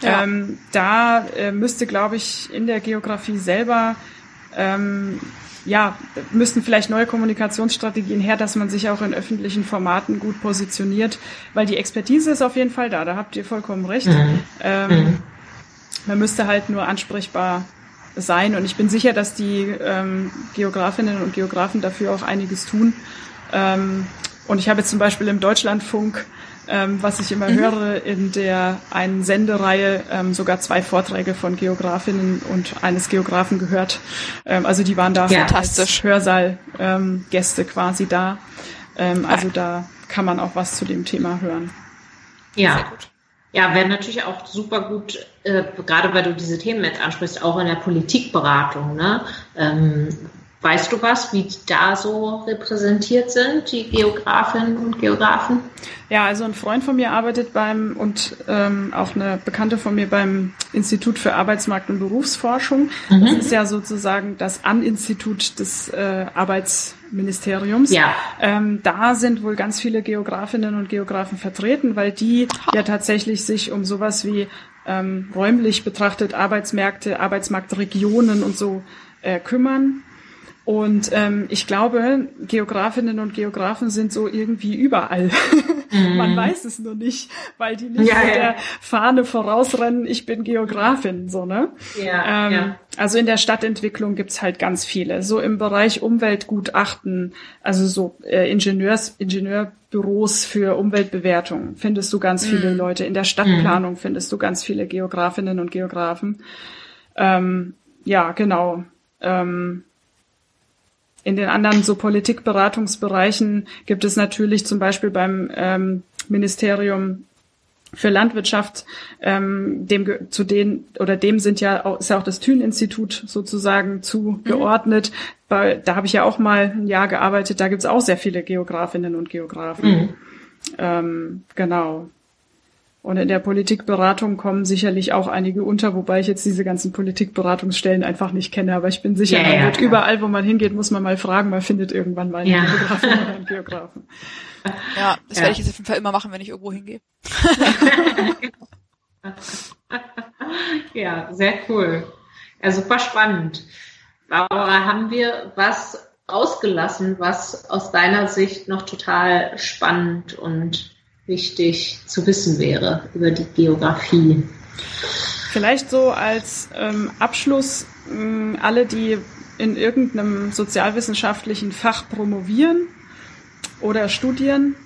ja. ähm, da äh, müsste, glaube ich, in der Geografie selber ähm, ja, müssten vielleicht neue Kommunikationsstrategien her, dass man sich auch in öffentlichen Formaten gut positioniert, weil die Expertise ist auf jeden Fall da, da habt ihr vollkommen recht. Mhm. Ähm, mhm. Man müsste halt nur ansprechbar sein und ich bin sicher, dass die ähm, Geografinnen und Geografen dafür auch einiges tun. Ähm, und ich habe jetzt zum Beispiel im Deutschlandfunk ähm, was ich immer mhm. höre, in der einen Sendereihe ähm, sogar zwei Vorträge von Geografinnen und eines Geografen gehört. Ähm, also die waren da ja, fantastisch Hörsaal ähm, Gäste quasi da. Ähm, also da kann man auch was zu dem Thema hören. Ja. Ja, wäre natürlich auch super gut, äh, gerade weil du diese Themen jetzt ansprichst, auch in der Politikberatung, ne? Ähm, Weißt du was, wie da so repräsentiert sind, die Geografinnen und Geografen? Ja, also ein Freund von mir arbeitet beim und ähm, auch eine Bekannte von mir beim Institut für Arbeitsmarkt und Berufsforschung. Mhm. Das ist ja sozusagen das An-Institut des äh, Arbeitsministeriums. Ja. Ähm, da sind wohl ganz viele Geografinnen und Geografen vertreten, weil die ja tatsächlich sich um sowas wie ähm, räumlich betrachtet Arbeitsmärkte, Arbeitsmarktregionen und so äh, kümmern. Und ähm, ich glaube, Geografinnen und Geografen sind so irgendwie überall. Mm. Man weiß es nur nicht, weil die nicht ja, mit ja. der Fahne vorausrennen, ich bin Geografin, so, ne? Ja, ähm, ja. Also in der Stadtentwicklung gibt's halt ganz viele. So im Bereich Umweltgutachten, also so äh, Ingenieurs, Ingenieurbüros für Umweltbewertung findest du ganz mm. viele Leute. In der Stadtplanung mm. findest du ganz viele Geografinnen und Geografen. Ähm, ja, genau. Ähm, in den anderen so Politikberatungsbereichen gibt es natürlich zum Beispiel beim ähm, Ministerium für Landwirtschaft, ähm, dem zu den oder dem sind ja auch, ist ja auch das Thün-Institut sozusagen zugeordnet. Mhm. Bei, da habe ich ja auch mal ein Jahr gearbeitet. Da gibt es auch sehr viele Geografinnen und Geografen. Mhm. Ähm, genau. Und in der Politikberatung kommen sicherlich auch einige unter, wobei ich jetzt diese ganzen Politikberatungsstellen einfach nicht kenne. Aber ich bin sicher, ja, ja, überall, wo man hingeht, muss man mal fragen. Man findet irgendwann mal einen ja. Geografen oder einen Geografen. Ja, das ja. werde ich jetzt auf jeden Fall immer machen, wenn ich irgendwo hingehe. ja, sehr cool. Ja, super spannend. Barbara, haben wir was ausgelassen, was aus deiner Sicht noch total spannend und wichtig zu wissen wäre über die Geografie. Vielleicht so als ähm, Abschluss äh, alle, die in irgendeinem sozialwissenschaftlichen Fach promovieren oder studieren,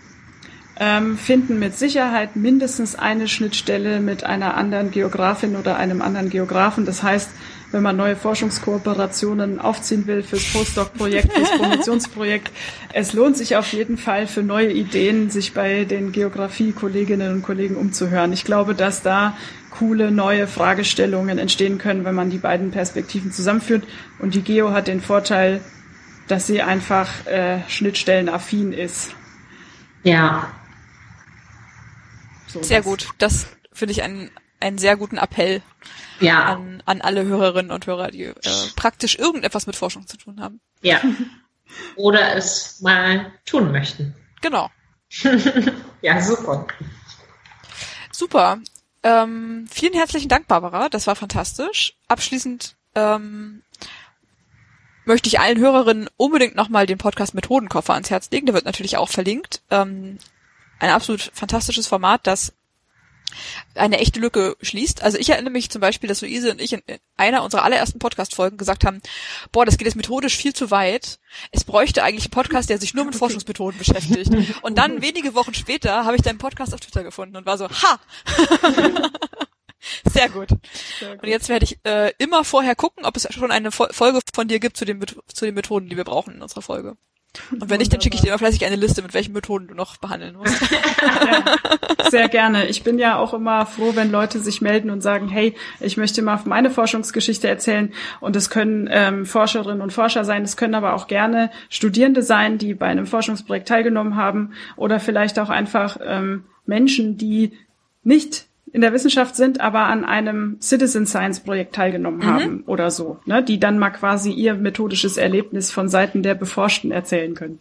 ähm, finden mit Sicherheit mindestens eine Schnittstelle mit einer anderen Geografin oder einem anderen Geografen. Das heißt, wenn man neue Forschungskooperationen aufziehen will fürs Postdoc-Projekt, fürs Promotionsprojekt. Es lohnt sich auf jeden Fall für neue Ideen, sich bei den Geografie-Kolleginnen und Kollegen umzuhören. Ich glaube, dass da coole neue Fragestellungen entstehen können, wenn man die beiden Perspektiven zusammenführt. Und die Geo hat den Vorteil, dass sie einfach äh, schnittstellenaffin ist. Ja. So, Sehr gut. Das finde ich einen, einen sehr guten Appell ja. an, an alle Hörerinnen und Hörer, die äh, praktisch irgendetwas mit Forschung zu tun haben. Ja. Oder es mal tun möchten. Genau. ja, super. Super. Ähm, vielen herzlichen Dank, Barbara. Das war fantastisch. Abschließend ähm, möchte ich allen Hörerinnen unbedingt nochmal den Podcast Methodenkoffer ans Herz legen. Der wird natürlich auch verlinkt. Ähm, ein absolut fantastisches Format, das eine echte Lücke schließt. Also ich erinnere mich zum Beispiel, dass Luise und ich in einer unserer allerersten Podcast-Folgen gesagt haben, boah, das geht jetzt methodisch viel zu weit. Es bräuchte eigentlich einen Podcast, der sich nur mit Forschungsmethoden beschäftigt. Und dann wenige Wochen später habe ich deinen Podcast auf Twitter gefunden und war so, ha! Sehr gut. Sehr gut. Und jetzt werde ich äh, immer vorher gucken, ob es schon eine Folge von dir gibt zu den, zu den Methoden, die wir brauchen in unserer Folge. Und wenn nicht, dann schicke ich dir immer fleißig eine Liste, mit welchen Methoden du noch behandeln musst. Ja, sehr gerne. Ich bin ja auch immer froh, wenn Leute sich melden und sagen, hey, ich möchte mal meine Forschungsgeschichte erzählen. Und es können ähm, Forscherinnen und Forscher sein, es können aber auch gerne Studierende sein, die bei einem Forschungsprojekt teilgenommen haben oder vielleicht auch einfach ähm, Menschen, die nicht in der Wissenschaft sind, aber an einem Citizen Science Projekt teilgenommen mhm. haben oder so, ne, die dann mal quasi ihr methodisches Erlebnis von Seiten der Beforschten erzählen können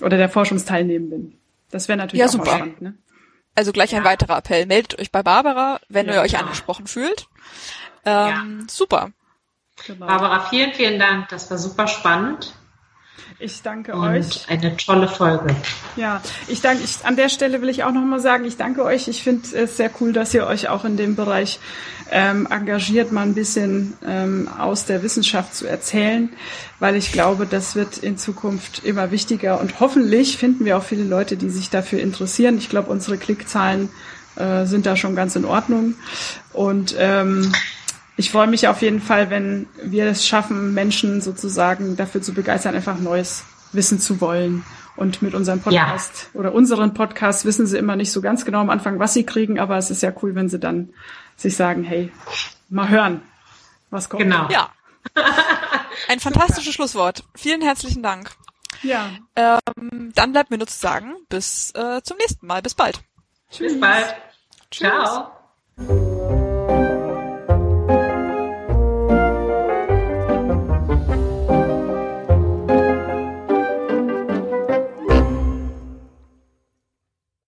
oder der Forschungsteilnehmenden. Das wäre natürlich ja, auch super. spannend. Ne? Also gleich ein weiterer Appell. Meldet euch bei Barbara, wenn ja, ihr euch angesprochen fühlt. Ähm, ja. Super. Genau. Barbara, vielen, vielen Dank. Das war super spannend. Ich danke und euch. Eine tolle Folge. Ja, ich danke, ich, an der Stelle will ich auch nochmal sagen, ich danke euch. Ich finde es sehr cool, dass ihr euch auch in dem Bereich ähm, engagiert, mal ein bisschen ähm, aus der Wissenschaft zu erzählen, weil ich glaube, das wird in Zukunft immer wichtiger und hoffentlich finden wir auch viele Leute, die sich dafür interessieren. Ich glaube, unsere Klickzahlen äh, sind da schon ganz in Ordnung und ähm, ich freue mich auf jeden Fall, wenn wir es schaffen, Menschen sozusagen dafür zu begeistern, einfach Neues wissen zu wollen. Und mit unserem Podcast ja. oder unseren Podcast wissen sie immer nicht so ganz genau am Anfang, was sie kriegen, aber es ist ja cool, wenn sie dann sich sagen, hey, mal hören, was kommt. Genau. Ja. Ein fantastisches Schlusswort. Vielen herzlichen Dank. Ja. Ähm, dann bleibt mir nur zu sagen, bis äh, zum nächsten Mal. Bis bald. Tschüss. Bis bald. Tschüss. Ciao.